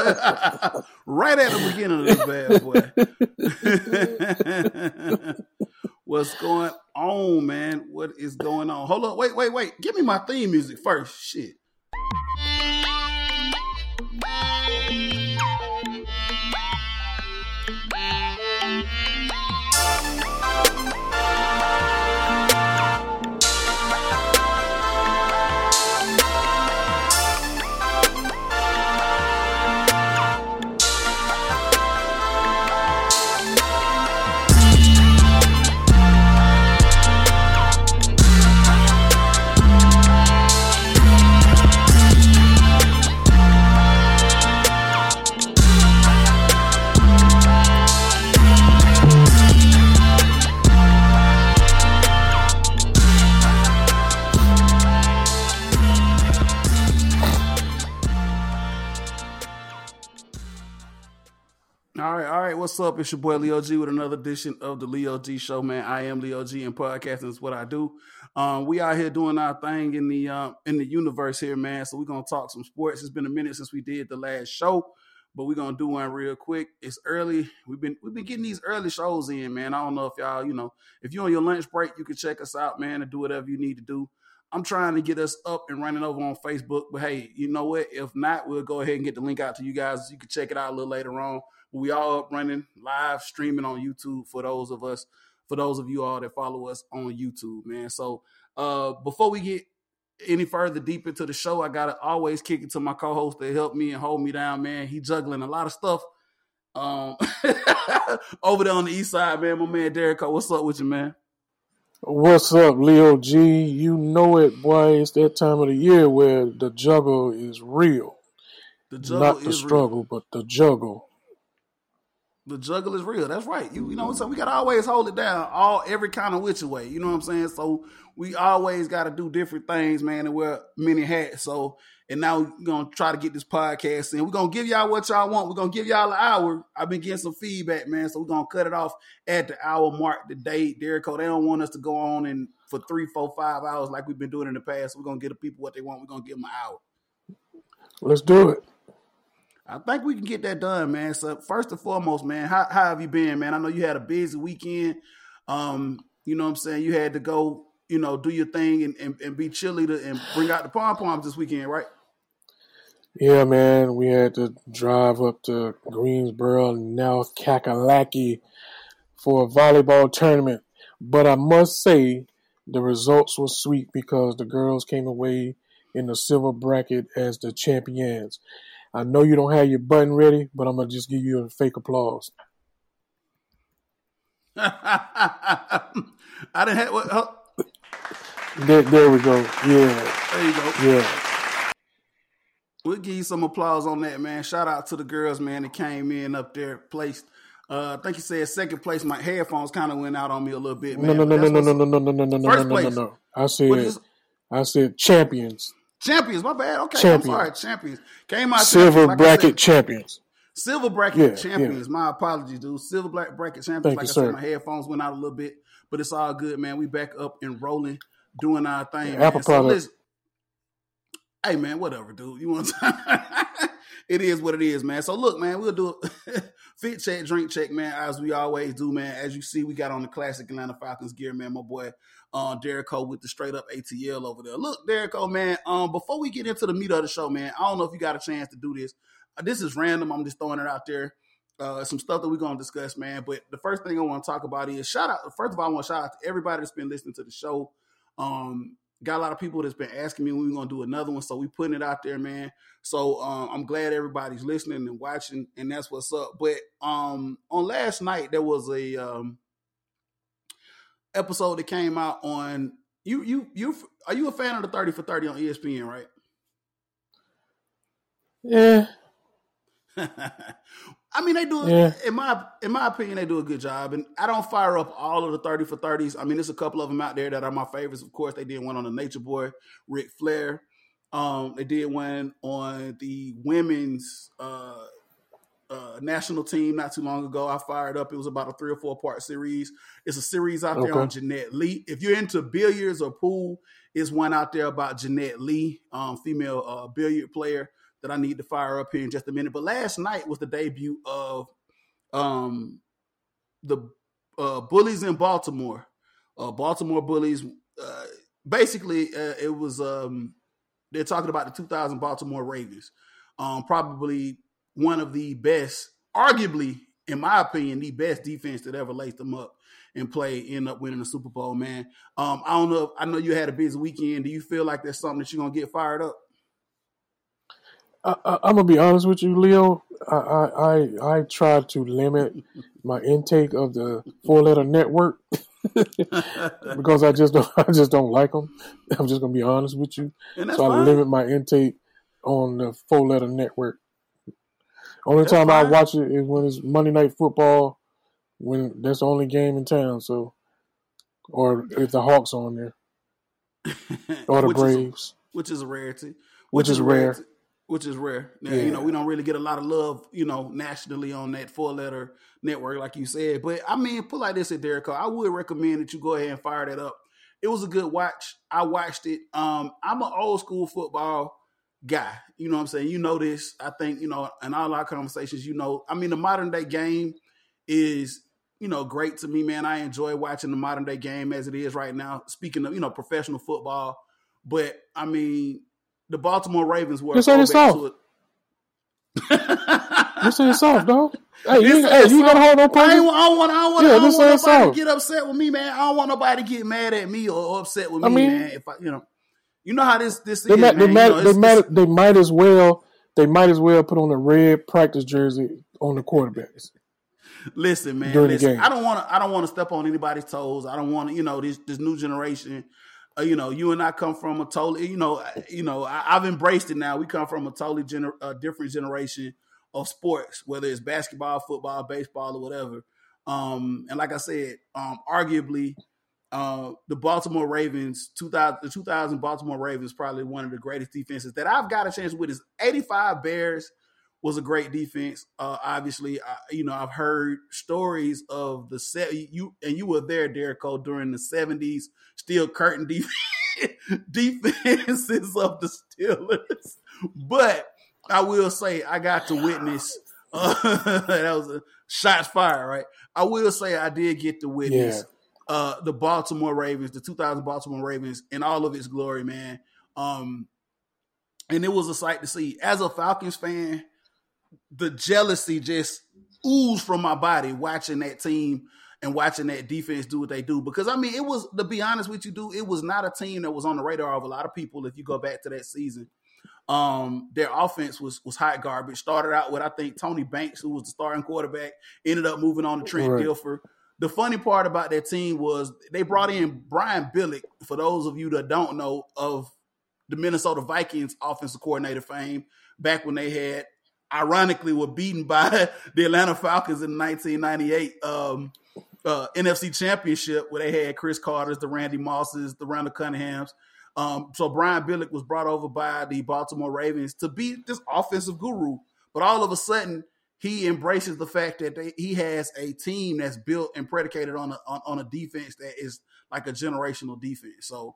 right at the beginning of this bad boy. What's going on, man? What is going on? Hold on, wait, wait, wait. Give me my theme music first. Shit. What's up? It's your boy Leo G with another edition of the Leo G Show, man. I am Leo G, and podcasting is what I do. Um, we out here doing our thing in the um, in the universe here, man. So we're gonna talk some sports. It's been a minute since we did the last show, but we're gonna do one real quick. It's early. We've been we've been getting these early shows in, man. I don't know if y'all, you know, if you're on your lunch break, you can check us out, man, and do whatever you need to do. I'm trying to get us up and running over on Facebook, but hey, you know what? If not, we'll go ahead and get the link out to you guys. You can check it out a little later on. We all up running live streaming on YouTube for those of us, for those of you all that follow us on YouTube, man. So uh before we get any further deep into the show, I gotta always kick it to my co-host to help me and hold me down, man. He juggling a lot of stuff. Um over there on the east side, man. My man Derek, what's up with you, man? What's up, Leo G? You know it, boy. It's that time of the year where the juggle is real. The juggle Not the struggle, real. but the juggle the juggle is real. That's right. You you know, so we gotta always hold it down, all every kind of which way. You know what I'm saying? So we always gotta do different things, man, and wear many hats. So and now we're gonna try to get this podcast in. We're gonna give y'all what y'all want. We're gonna give y'all an hour. I've been getting some feedback, man. So we're gonna cut it off at the hour mark, the date. Derico, they don't want us to go on and for three, four, five hours like we've been doing in the past. We're gonna give the people what they want. We're gonna give them an hour. Let's do it. I think we can get that done, man. So first and foremost, man, how, how have you been, man? I know you had a busy weekend. Um, you know what I'm saying? You had to go, you know, do your thing and, and, and be cheerleader and bring out the pom poms this weekend, right? Yeah, man. We had to drive up to Greensboro, now Kakalaki, for a volleyball tournament. But I must say, the results were sweet because the girls came away in the silver bracket as the champions. I know you don't have your button ready, but I'm gonna just give you a fake applause. I didn't have. What, oh. there, there we go. Yeah. There you go. Yeah. We'll give you some applause on that, man. Shout out to the girls, man, that came in up there, placed. Uh, I think you said second place. My headphones kind of went out on me a little bit, man. No, no, no, no, no, no, no, no, no, no, no, no, no, no, no. I said, I said champions. Champions, my bad. Okay, champions. I'm sorry. Champions came out. Silver like bracket champions. Silver bracket yeah, champions. Yeah. My apologies, dude. Silver black bracket champions. Thank like you, I said, my headphones went out a little bit, but it's all good, man. We back up and rolling, doing our thing. Yeah, Apple so product. Hey man, whatever, dude. You want to? it is what it is, man. So look, man, we'll do fit check, drink check, man, as we always do, man. As you see, we got on the classic Atlanta Falcons gear, man. My boy uh, Derico with the straight up ATL over there. Look, Derico, man, um, before we get into the meat of the show, man, I don't know if you got a chance to do this. Uh, this is random. I'm just throwing it out there. Uh, some stuff that we're to discuss, man. But the first thing I want to talk about is shout out. First of all, I want to shout out to everybody that's been listening to the show. Um, got a lot of people that's been asking me when we're going to do another one. So we putting it out there, man. So um, I'm glad everybody's listening and watching, and that's what's up. But um, on last night, there was a um, episode that came out on you you you are you a fan of the 30 for 30 on ESPN, right? Yeah. I mean, they do yeah. in my in my opinion, they do a good job. And I don't fire up all of the thirty for thirties. I mean, there's a couple of them out there that are my favorites. Of course, they did one on the Nature Boy, Ric Flair. Um, they did one on the women's uh, uh, national team not too long ago. I fired up. It was about a three or four part series. It's a series out there on Jeanette Lee. If you're into billiards or pool, it's one out there about Jeanette Lee, um, female uh, billiard player. That I need to fire up here in just a minute. But last night was the debut of um, the uh, Bullies in Baltimore. Uh, Baltimore Bullies. Uh, basically, uh, it was um, they're talking about the 2000 Baltimore Ravens. Um, probably one of the best, arguably, in my opinion, the best defense that ever laced them up and play, end up winning the Super Bowl, man. Um, I don't know. I know you had a busy weekend. Do you feel like there's something that you're gonna get fired up? I, am gonna be honest with you, Leo. I, I I, I try to limit my intake of the four letter network because I just don't I just don't like them. I'm just gonna be honest with you. So fine. I limit my intake on the four letter network. Only that's time fine. I watch it is when it's Monday Night Football, when that's the only game in town. So, or if the Hawks on there, or the which Braves, is, which is a rarity. Which, which is, is rare. Rarity which is rare. Now, yeah. You know, we don't really get a lot of love, you know, nationally on that four letter network, like you said. But I mean, put like this at Derek, I would recommend that you go ahead and fire that up. It was a good watch. I watched it. Um, I'm an old school football guy. You know what I'm saying? You know this. I think, you know, in all our conversations, you know, I mean, the modern day game is, you know, great to me, man. I enjoy watching the modern day game as it is right now. Speaking of, you know, professional football. But I mean, the Baltimore Ravens were. You say it's soft. you say soft, dog. Hey, you, hey, you gotta hold no punches. I, don't want. I don't want. Yeah, I don't want nobody soft. to get upset with me, man. I don't want nobody to get mad at me or upset with me, mean, man. If I, you know, you know how this this they is. Might, they, might, you know, they might. They might as well. They might as well put on a red practice jersey on the quarterbacks. Listen, man. Listen, I don't want to. I don't want to step on anybody's toes. I don't want to. You know, this this new generation uh, you know, you and I come from a totally, you know, you know, I, have embraced it now. We come from a totally gener- uh, different generation of sports, whether it's basketball, football, baseball, or whatever. Um, and like I said, um, arguably, uh, the Baltimore Ravens, 2000, the 2000 Baltimore Ravens, probably one of the greatest defenses that I've got a chance with. Is 85 Bears was a great defense. Uh, obviously, I, you know I've heard stories of the set you and you were there, Derico, during the seventies, steel curtain defense, defenses of the Steelers. But I will say I got to witness. Uh, that was a shots fired, right? I will say I did get to witness yeah. uh, the Baltimore Ravens, the 2000 Baltimore Ravens, in all of its glory, man. Um, and it was a sight to see. As a Falcons fan, the jealousy just oozed from my body watching that team and watching that defense do what they do. Because I mean, it was to be honest with you, do it was not a team that was on the radar of a lot of people. If you go back to that season, um, their offense was was hot garbage. Started out with I think Tony Banks, who was the starting quarterback, ended up moving on to Trent right. Dilfer. The funny part about that team was they brought in Brian Billick. For those of you that don't know of the Minnesota Vikings offensive coordinator fame, back when they had ironically were beaten by the Atlanta Falcons in 1998 um, uh, NFC Championship, where they had Cris Carter's, the Randy Mosses, the Randall Cunninghams. Um, so Brian Billick was brought over by the Baltimore Ravens to be this offensive guru, but all of a sudden he embraces the fact that they, he has a team that's built and predicated on a on, on a defense that is like a generational defense. So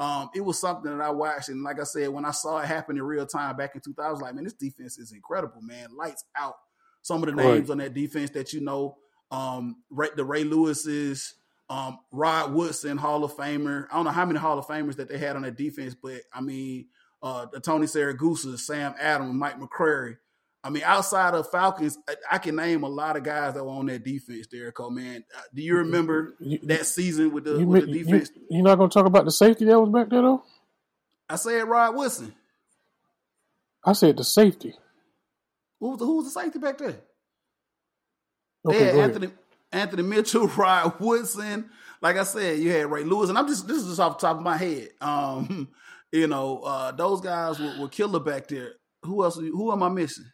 um, it was something that I watched, and like I said, when I saw it happen in real time back in 2000, I was like, man, this defense is incredible, man. Lights out. Some of the names right. on that defense that you know, um, the Ray Lewis's, um, Rod Woodson, Hall of Famer. I don't know how many Hall of Famers that they had on that defense, but I mean, uh, the Tony Siragusa, Sam Adams, Mike McCrary. I mean, outside of Falcons, I, I, can name a lot of guys that were on that defense, Derek man. Uh, do you remember you, that season with the, you, with the defense? You, are not going to talk about the safety that was back there, though? I said Rod Woodson. I said the safety. Who was the, who was the safety back there? Okay, they had Anthony ahead. Anthony Mitchell, Rod Woodson. Like I said, you had Ray Lewis, and I'm just this is just off the top of my head. Um, you know, uh, those guys were, were killer back there. Who else? Who am I missing?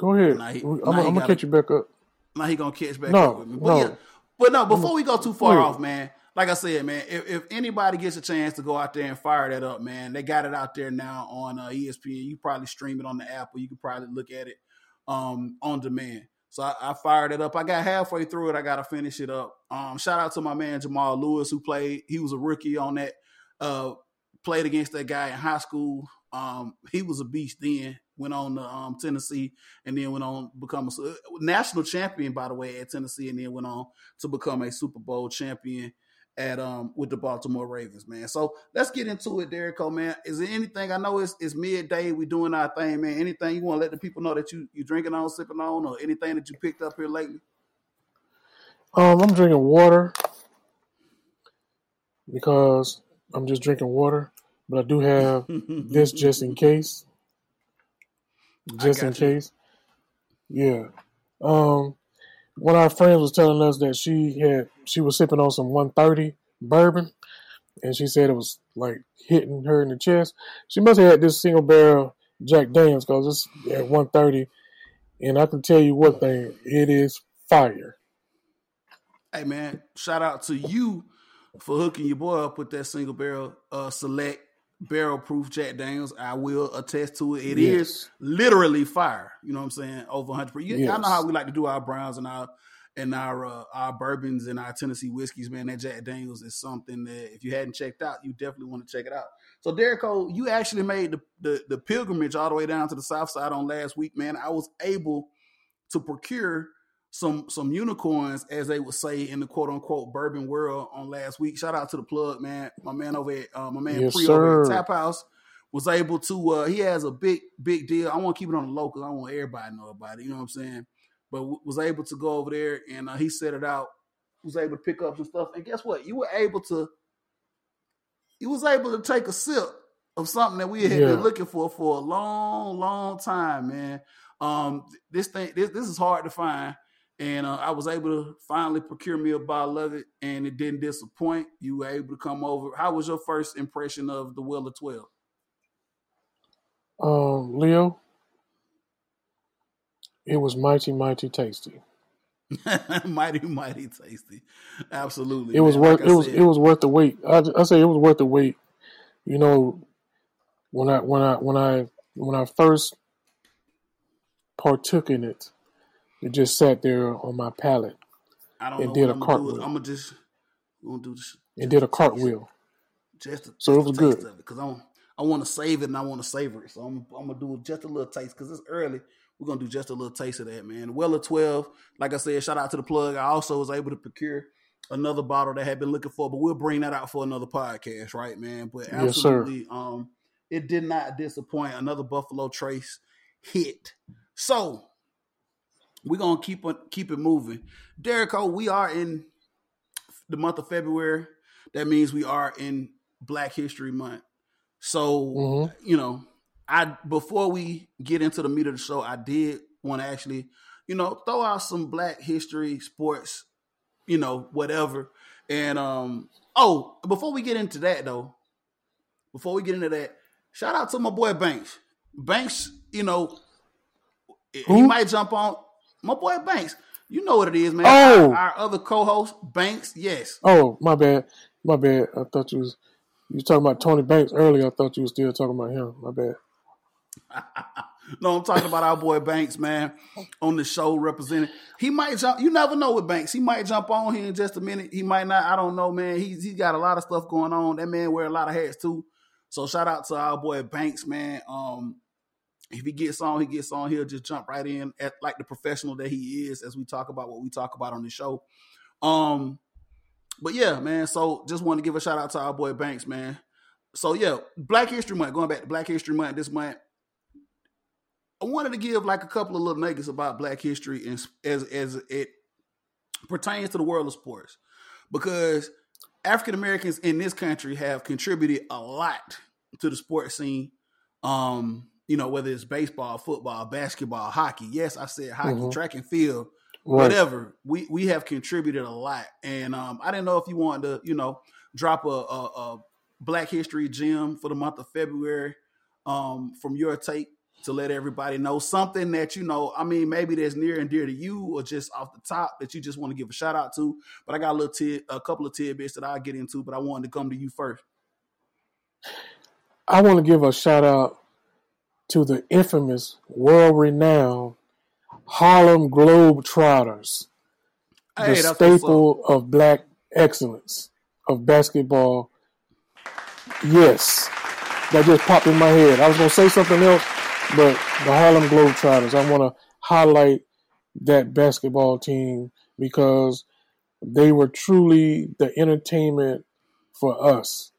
Go ahead. Nah, he, I'm, nah, I'm gonna catch you back up. Now he gonna catch back no, up with me. But no. yeah, but no, before we go too far off, man. Like I said, man, if, if, anybody gets a chance to go out there and fire that up, man, they got it out there now on uh, ESPN. You probably stream it on the app, or you can probably look at it um, on demand. So I, I, fired it up. I got halfway through it. I got to finish it up. Um, shout out to my man Jamal Lewis, who played. He was a rookie on that. Uh, played against that guy in high school. Um, he was a beast then. Went on to um, Tennessee, and then went on become a uh, national champion, by the way, at Tennessee, and then went on to become a Super Bowl champion at um with the Baltimore Ravens, man. So let's get into it, Derek man. Is there anything I know it's, it's midday, we doing our thing, man. Anything you want to let the people know that you you drinking on, sipping on, or anything that you picked up here lately? Um, I'm drinking water because I'm just drinking water, but I do have this just in case. Just in you. case. Yeah. Um one of our friends was telling us that she had she was sipping on some 130 bourbon and she said it was like hitting her in the chest. She must have had this single barrel Jack Daniels because it's at 130 and I can tell you what thing, it is fire. Hey man, shout out to you for hooking your boy up with that single barrel uh, select barrel proof Jack Daniels. I will attest to it. It yes. is literally fire. You know what I'm saying? Over 100. You, yes. I know how we like to do our browns and our and our uh, our bourbons and our Tennessee whiskeys. Man, that Jack Daniels is something that if you hadn't checked out, you definitely want to check it out. So, Derico, you actually made the, the the pilgrimage all the way down to the south side on last week. Man, I was able to procure some some unicorns, as they would say in the quote unquote bourbon world on last week. Shout out to the plug, man. My man over at uh, my man yes, Pre over at Tap House was able to uh he has a big, big deal. I want to keep it on the because I want everybody to know about it. You know what I'm saying? But w- was able to go over there and uh, he set it out, was able to pick up some stuff. And guess what? You were able to you was able to take a sip of something that we had yeah. been looking for for a long, long time, man. Um, this thing, this, this is hard to find and uh, I was able to finally procure me a bottle of it, and it didn't disappoint. You were able to come over. How was your first impression of the Weller Twelve? Um, Leo, it was mighty, mighty tasty. mighty, mighty tasty. Absolutely, it was worth. Like it was. It was worth the wait. I, I say it was worth the wait. You know, when I when I when I when I first partook in it it just sat there on my palate. I don't and did a I'm cartwheel. I'm gonna just gonna do this. And did a cartwheel. Just to, so just it was good because I I want to save it and I want to savor it. So I'm I'm gonna do just a little taste because it's early. We're gonna do just a little taste of that, man. Weller twelve, like I said, shout out to the plug. I also was able to procure another bottle that I had been looking for, but we'll bring that out for another podcast, right, man? But absolutely, yes, um, it did not disappoint. Another Buffalo Trace hit. So we're gonna keep it keep it moving. Derico, we are in the month of February. That means we are in Black History Month. So mm-hmm. you know, I before we get into the meat of the show, I did want to actually, you know, throw out some Black History sports, you know, whatever. And um, oh, before we get into that though, before we get into that, shout out to my boy Banks. Banks, you know, Who? he might jump on my boy Banks. You know what it is, man. Oh, our, our other co-host Banks. Yes. Oh, my bad. My bad. I thought you was you was talking about Tony Banks earlier. I thought you were still talking about him. My bad. no, I'm talking about our boy Banks, man, on the show representing. He might jump. You never know with Banks. He might jump on here in just a minute. He might not. I don't know, man. He's he's got a lot of stuff going on. That man wear a lot of hats too. So shout out to our boy Banks, man. Um, if he gets on, he gets on. He'll just jump right in at like the professional that he is, as we talk about what we talk about on the show. Um, but yeah, man. So just want to give a shout out to our boy Banks, man. So yeah, Black History Month. Going back to Black History Month this month. I wanted to give like a couple of little nuggets about Black history and as as it pertains to the world of sports, because African Americans in this country have contributed a lot to the sports scene. Um, you know, whether it's baseball, football, basketball, hockey. Yes, I said hockey, mm-hmm. track and field, right. whatever. We we have contributed a lot, and um, I didn't know if you wanted to, you know, drop a, a, a Black History gem for the month of February um, from your take to let everybody know something that you know. I mean, maybe that's near and dear to you, or just off the top that you just want to give a shout out to. But I got a little tid, a couple of tidbits that I'll get into, but I wanted to come to you first. I want to give a shout out to the infamous, world renowned Harlem Globetrotters, hey, the staple of black excellence of basketball. Yes, that just popped in my head. I was gonna say something else, but the Harlem Globetrotters. I want to highlight that basketball team because they were truly the entertainment for us.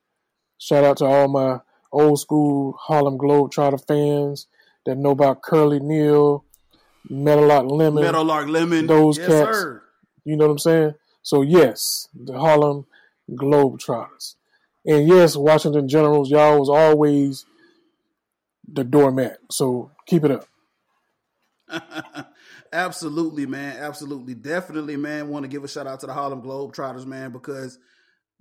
Shout out to all my old school Harlem Globetrotter fans that know about Curly Neal, Meadowlark Lemon, Meadowlark Lemon, those yes, cats. Sir. You know what I'm saying? So yes, the Harlem Globetrotters, and yes, Washington Generals. Y'all was always the doormat. So keep it up. Absolutely, man. Absolutely. Definitely, man. Want to give a shout out to the Harlem Globetrotters, man, because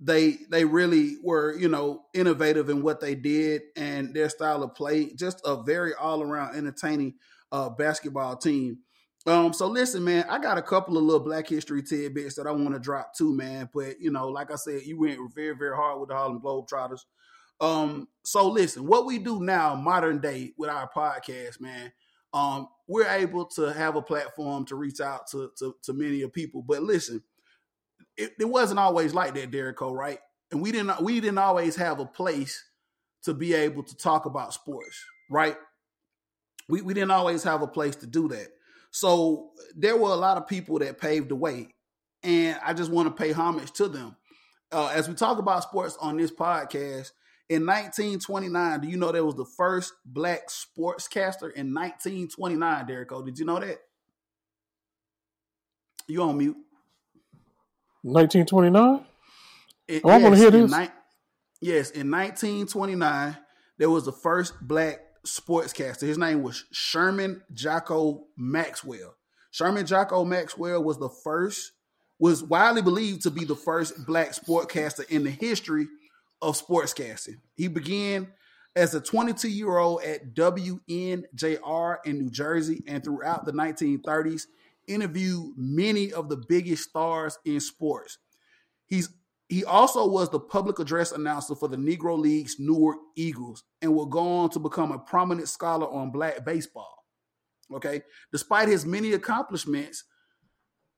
they they really were, you know, innovative in what they did and their style of play. Just a very all around entertaining uh, basketball team. Um, so listen, man, I got a couple of little Black History tidbits that I want to drop too, man. But you know, like I said, you went very, very hard with the Harlem Globetrotters. Um, so listen, what we do now, modern day, with our podcast, man um, we're able to have a platform to reach out to to, to many of people. But listen, it, it wasn't always like that, Derico, right? And we didn't we didn't always have a place to be able to talk about sports, right? We we didn't always have a place to do that. So there were a lot of people that paved the way, and I just want to pay homage to them. Uh, as we talk about sports on this podcast, in 1929, do you know there was the first black sportscaster in 1929, Derico? Did you know that? You on mute. 1929? It, oh, I want to hear this. Ni- yes, in 1929, there was the first black sportscaster. His name was Sherman Jocko Maxwell. Sherman Jocko Maxwell was the first, was widely believed to be the first black sportscaster in the history of sportscasting. He began as a 22 year old at WNJR in New Jersey and throughout the 1930s interviewed many of the biggest stars in sports. He's he also was the public address announcer for the Negro League's Newark Eagles and will go on to become a prominent scholar on black baseball. Okay. Despite his many accomplishments,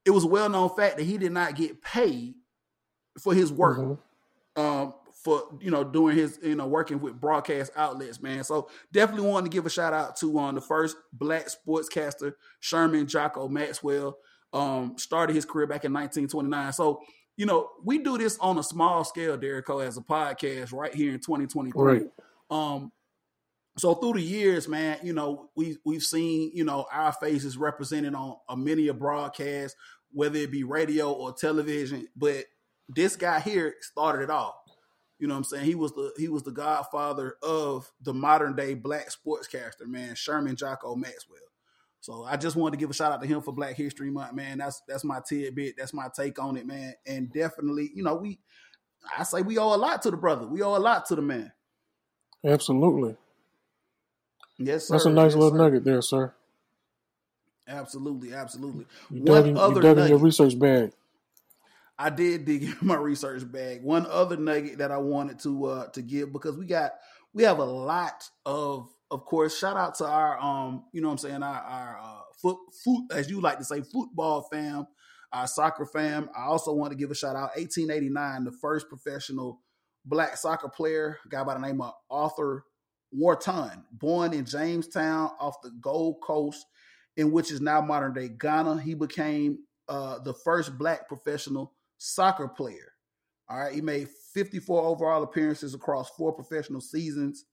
it was a well known fact that he did not get paid for his work. Mm-hmm. Um, for you know doing his you know working with broadcast outlets, man. So definitely want to give a shout out to um the first black sportscaster Sherman Jocko Maxwell. Um, started his career back in 1929. So you know we do this on a small scale, Derico, as a podcast right here in 2023. Right. Um, so through the years, man, you know we we've seen you know our faces represented on a many a broadcast, whether it be radio or television. But this guy here started it all. You know what I'm saying? He was the he was the godfather of the modern day black sportscaster, man, Sherman Jocko Maxwell. So I just wanted to give a shout out to him for Black History Month, man. That's that's my tidbit. That's my take on it, man. And definitely, you know, we I say we owe a lot to the brother. We owe a lot to the man. Absolutely. Yes, sir. That's a nice yes, little sir. nugget there, sir. Absolutely, absolutely. You dug, in, you dug in your research bag. I did dig in my research bag. One other nugget that I wanted to uh to give because we got we have a lot of of course shout out to our um you know what I'm saying our our uh, foot foot as you like to say football fam our soccer fam. I also want to give a shout out 1889 the first professional black soccer player a guy by the name of Arthur Wharton born in Jamestown off the Gold Coast in which is now modern day Ghana. He became uh, the first black professional soccer player. All right, he made 54 overall appearances across four professional seasons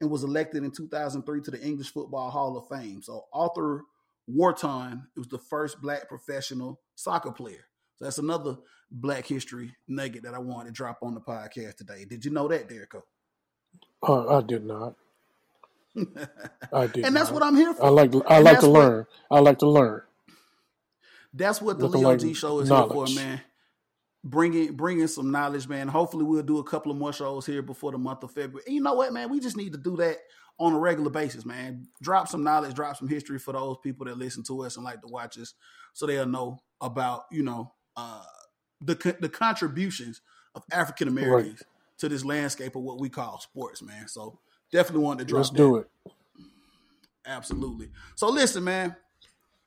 and was elected in 2003 to the English Football Hall of Fame. So Arthur Wharton was the first black professional soccer player. So that's another black history nugget that I wanted to drop on the podcast today. Did you know that, Derico? Uh, I did not. I did, and that's not. what I'm here for. I like I and like to learn. I like to learn. That's what the Looking Leo like G show is knowledge. here for, man bringing bringing some knowledge, man. Hopefully, we'll do a couple of more shows here before the month of February. And you know what, man? We just need to do that on a regular basis, man. Drop some knowledge, drop some history for those people that listen to us and like to watch us, so they'll know about you know uh, the the contributions of African Americans right. to this landscape of what we call sports, man. So definitely want to drop. Let's that. do it. Absolutely. So listen, man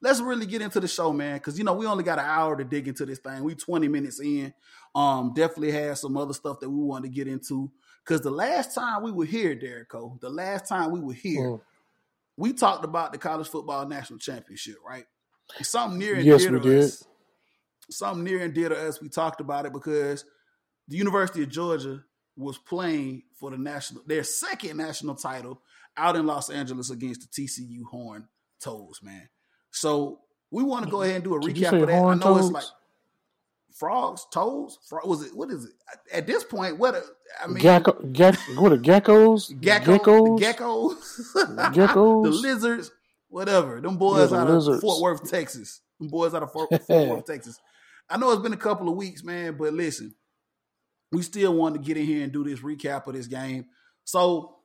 let's really get into the show, man. Because you know we only got an hour to dig into this thing. We twenty minutes in. Um, definitely have some other stuff that we wanted to get into. Because the last time we were here, Derico, the last time we were here, mm. we talked about the college football national championship, right? Something near and yes, dear to did. us. Something near and dear to us. We talked about it because the University of Georgia was playing for the national their second national title out in Los Angeles against the TCU Horn Toes, man. So we want to go ahead and do a Did recap of that. I know toads? it's like frogs, toads. Frog, was it? What is it? At this point, what? A, I mean, Gecko, geck, what are geckos? gecko, Geckos? geckos, Geckos? the lizards, whatever. Them boys the out lizards. of Fort Worth, Texas. Them boys out of Fort, Fort Worth, Texas. I know it's been a couple of weeks, man, but listen, we still want to get in here and do this recap of this game. So,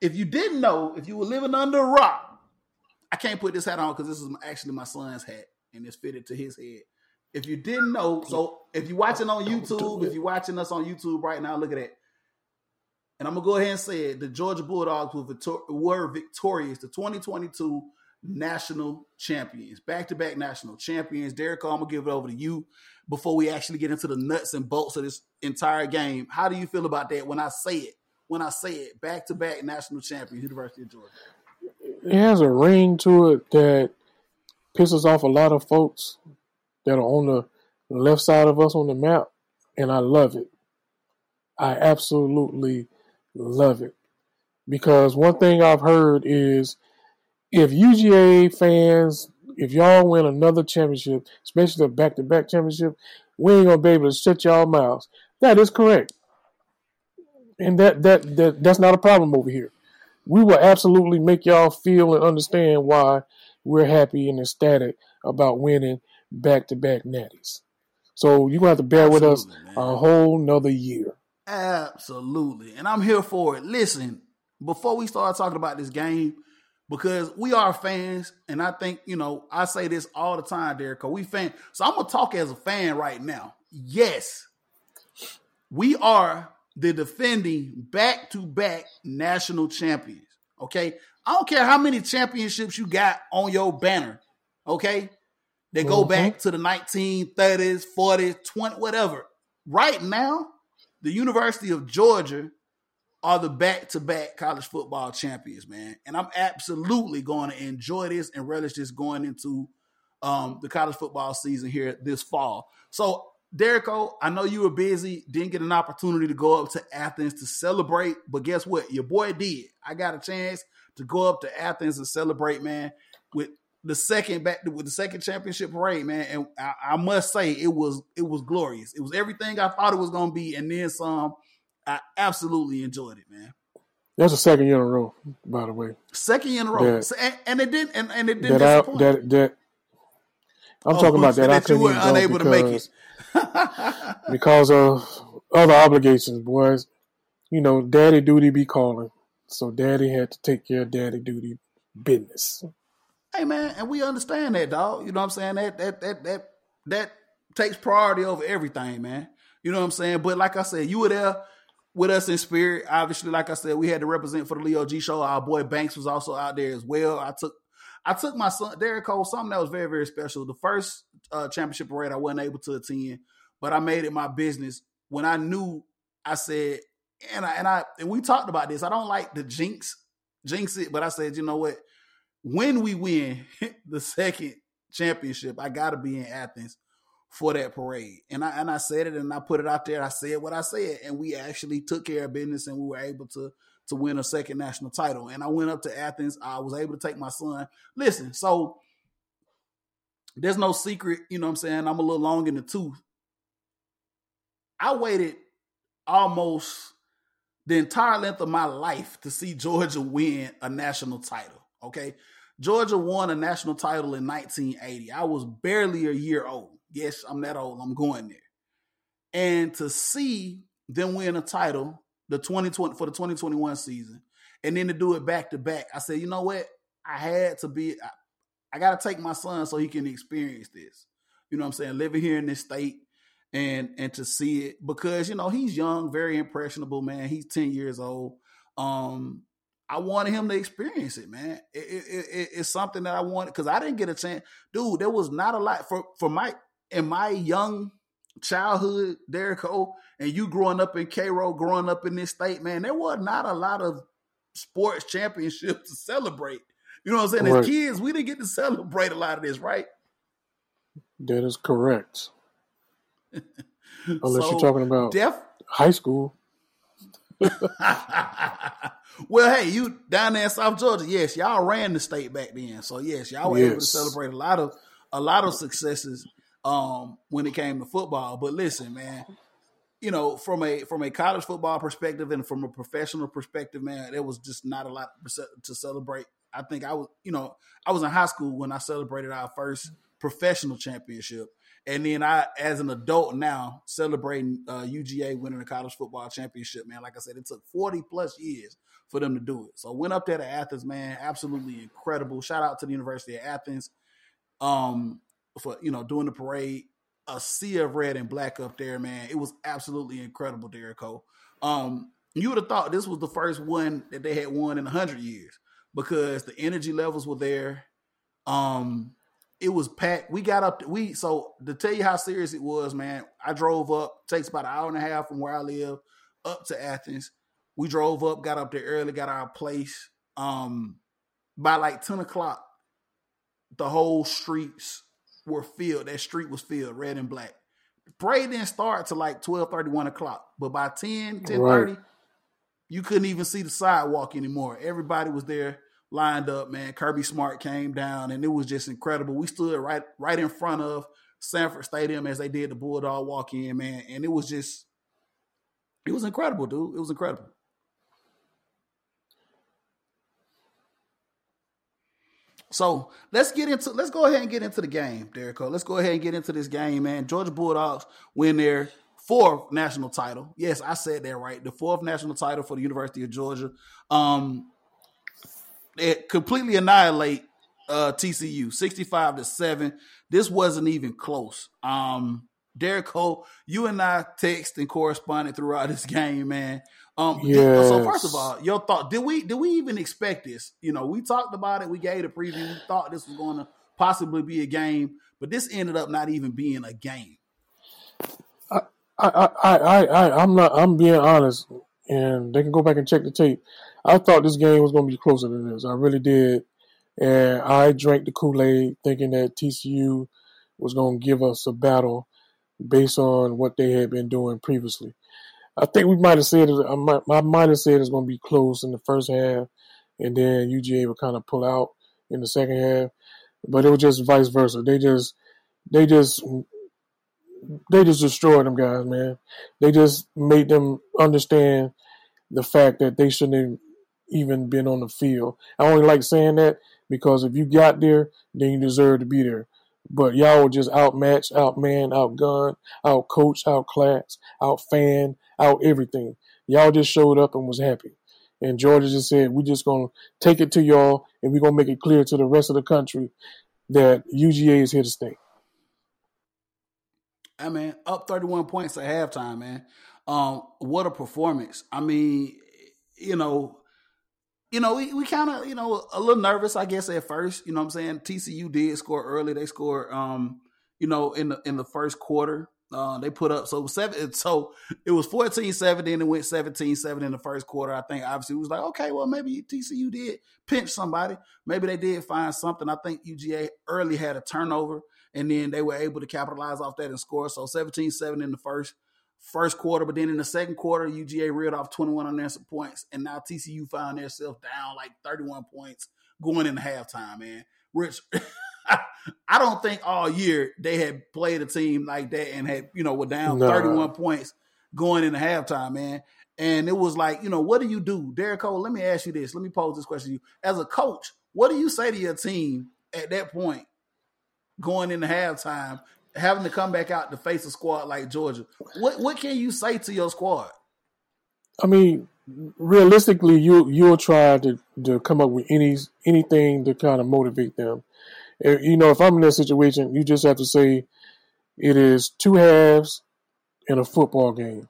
if you didn't know, if you were living under a rock, I can't put this hat on because this is actually my son's hat and it's fitted to his head. If you didn't know, so if you're watching on YouTube, if you're watching us on YouTube right now, look at that. And I'm gonna go ahead and say it: the Georgia Bulldogs were, victor- were victorious, the 2022 national champions, back-to-back national champions. Derek, I'm gonna give it over to you before we actually get into the nuts and bolts of this entire game. How do you feel about that when I say it? When I say it, back-to-back national champions, University of Georgia. It has a ring to it that pisses off a lot of folks that are on the left side of us on the map, and I love it. I absolutely love it. Because one thing I've heard is if UGA fans, if y'all win another championship, especially the back to back championship, we ain't gonna be able to shut y'all mouths. That is correct. And that, that that that's not a problem over here. We will absolutely make y'all feel and understand why we're happy and ecstatic about winning back to back natties. So you're gonna have to bear with us man. a whole nother year. Absolutely. And I'm here for it. Listen, before we start talking about this game, because we are fans, and I think, you know, I say this all the time, Derek, because we fan. So I'm gonna talk as a fan right now. Yes, we are the defending back-to-back national champions. Okay. I don't care how many championships you got on your banner. Okay. They go Mhm. back to the 1930s, 40s, 20, whatever. Right now, the University of Georgia are the back-to-back college football champions, man. And I'm absolutely going to enjoy this and relish this going into um, the college football season here this fall. So, Derico, I know you were busy, didn't get an opportunity to go up to Athens to celebrate, but guess what? Your boy did. I got a chance to go up to Athens and celebrate, man, with the second back with the second championship parade, man. And I, I must say, it was it was glorious. It was everything I thought it was going to be, and then some. I absolutely enjoyed it, man. That's the second year in a row, by the way. Second year in a row, That- So- and, and it didn't, and, and it didn't That I, disappoint. that that I'm Oh, talking about that. That you couldn't were even go unable to make it. Because of other obligations, boys. You know, daddy duty be calling, so daddy had to take care of daddy duty business. hey man, and we understand that, dog. You know what I'm saying? That that that that that takes priority over everything, man. You know what I'm saying? But like I said, you were there with us in spirit. Obviously, like I said, we had to represent for the Leo G show. Our boy Banks was also out there as well. I took I took my son Derico, something that was very, very special. The first uh, championship parade I wasn't able to attend, but I made it my business when I knew I said, and I and I and we talked about this. I don't like the jinx, jinx it, but I said, you know what? When we win the second championship, I gotta be in Athens for that parade. And I and I said it and I put it out there. I said what I said, and we actually took care of business and we were able to to win a second national title. And I went up to Athens. I was able to take my son. Listen, so there's no secret, you know what I'm saying? I'm a little long in the tooth. I waited almost the entire length of my life to see Georgia win a national title. Okay. Georgia won a national title in 1980. I was barely a year old. Yes, I'm that old. I'm going there. And to see them win a title, the 2020 for the 2021 season, and then to do it back to back, I said, you know what? I had to be. I, I got to take my son so he can experience this. You know what I'm saying? Living here in this state and and to see it because you know he's young, very impressionable, man. He's 10 years old. Um, I wanted him to experience it, man. It, it, it, it's something that I wanted because I didn't get a chance, dude. There was not a lot for for my in my young childhood, Derico, and you growing up in Cairo, growing up in this state, man, there was not a lot of sports championships to celebrate. You know what I'm saying? Right. As kids, we didn't get to celebrate a lot of this, right? That is correct. Unless so, you're talking about def- high school. well, hey, you down there in South Georgia, yes, y'all ran the state back then. So yes, y'all were yes. able to celebrate a lot of a lot of successes um, when it came to football. But listen, man, you know, from a from a college football perspective and from a professional perspective, man, there was just not a lot to celebrate. I think I was, you know, I was in high school when I celebrated our first professional championship, and then I, as an adult now, celebrating uh, UGA winning the college football championship. Man, like I said, it took forty plus years for them to do it. So went up there to Athens, man, absolutely incredible. Shout out to the University of Athens, um, for you know doing the parade a sea of red and black up there, man. It was absolutely incredible, Derico. Um, you would have thought this was the first one that they had won in hundred years because the energy levels were there. Um, it was packed. We got up. To, we so to tell you how serious it was, man. I drove up. Takes about an hour and a half from where I live up to Athens. We drove up, got up there early, got our place. Um, by like ten o'clock, the whole streets were filled. That street was filled, red and black. The parade didn't start to like 12 30, 1 o'clock. But by 10, 10 right. 30, you couldn't even see the sidewalk anymore. Everybody was there lined up, man. Kirby Smart came down and it was just incredible. We stood right right in front of Sanford Stadium as they did the Bulldog walk in, man. And it was just it was incredible, dude. It was incredible. So let's get into let's go ahead and get into the game, Derek. Let's go ahead and get into this game, man. Georgia Bulldogs win their fourth national title. Yes, I said that right. The fourth national title for the University of Georgia. Um, it completely annihilate uh, TCU, sixty-five to seven. This wasn't even close. Um, Derico, you and I text and corresponded throughout this game, man. Um, yes. so first of all, your thought, did we did we even expect this? You know, we talked about it, we gave a preview, we thought this was going to possibly be a game, but this ended up not even being a game. I I I I, I I'm not I'm being honest, and they can go back and check the tape. I thought this game was going to be closer than this. I really did, and I drank the Kool Aid thinking that TCU was going to give us a battle based on what they had been doing previously. I think we might have said it. I might, I might have said it's going to be close in the first half, and then UGA would kind of pull out in the second half. But it was just vice versa. They just, they just, they just destroyed them guys, man. They just made them understand the fact that they shouldn't even been on the field. I only like saying that because if you got there, then you deserve to be there. But y'all were just outmatched, outman, outgunned, outcoached, outclassed, outfan, out everything. Y'all just showed up and was happy. And Georgia just said, we're just going to take it to y'all and we're going to make it clear to the rest of the country that UGA is here to stay. I mean, up 31 points at halftime, man. Um, what a performance. I mean, you know, you know, we, we kind of, you know, a little nervous, I guess, at first. You know what I'm saying? TCU did score early. They scored, um, you know, in the in the first quarter. Uh, they put up so seven. So it was 14-7, then it went 17-7 in the first quarter. I think obviously it was like, okay, well maybe TCU did pinch somebody. Maybe they did find something. I think UGA early had a turnover, and then they were able to capitalize off that and score. So 17-7 in the first first quarter, but then in the second quarter, UGA reeled off 21 unanswered points, and now TCU found themselves down like 31 points going into halftime, man. Rich, I don't think all year they had played a team like that and had, you know, were down 31 points going into halftime, man. And it was like, you know, what do you do? Derico, let me ask you this. Let me pose this question to you. As a coach, what do you say to your team at that point going into halftime having to come back out to face a squad like Georgia. What what can you say to your squad? I mean, realistically, you you'll try to to come up with any anything to kind of motivate them. Eh, you know, if I'm in that situation, you just have to say it is two halves in a football game.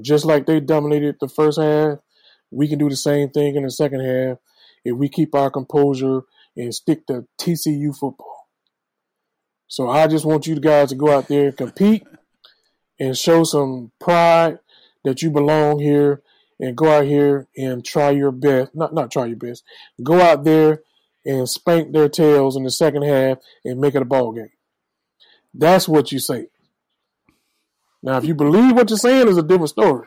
Just like they dominated the first half, we can do the same thing in the second half if we keep our composure and stick to TCU football. So I just want you guys to go out there and compete and show some pride that you belong here and go out here and try your best. Not not try your best. Go out there and spank their tails in the second half and make it a ball game. That's what you say. Now, if you believe what you're saying, is a different story.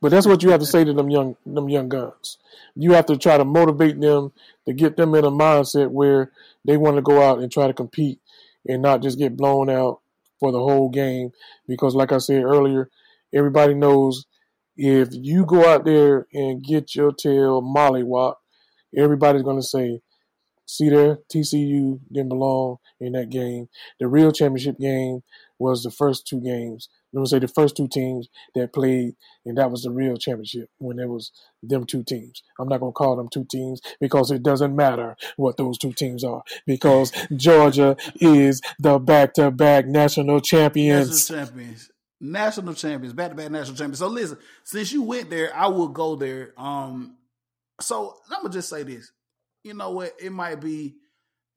But that's what you have to say to them young them young guns. You have to try to motivate them to get them in a mindset where they want to go out and try to compete and not just get blown out for the whole game. Because, like I said earlier, everybody knows if you go out there and get your tail mollywop, everybody's going to say, see there, TCU didn't belong in that game. The real championship game was the first two games. Let me say the first two teams that played, and that was the real championship when it was them two teams. I'm not going to call them two teams because it doesn't matter what those two teams are because Georgia is the back-to-back national champions. National champions. National champions, back-to-back national champions. So listen, since you went there, I will go there. Um, so I'm gonna just say this. You know what? It might be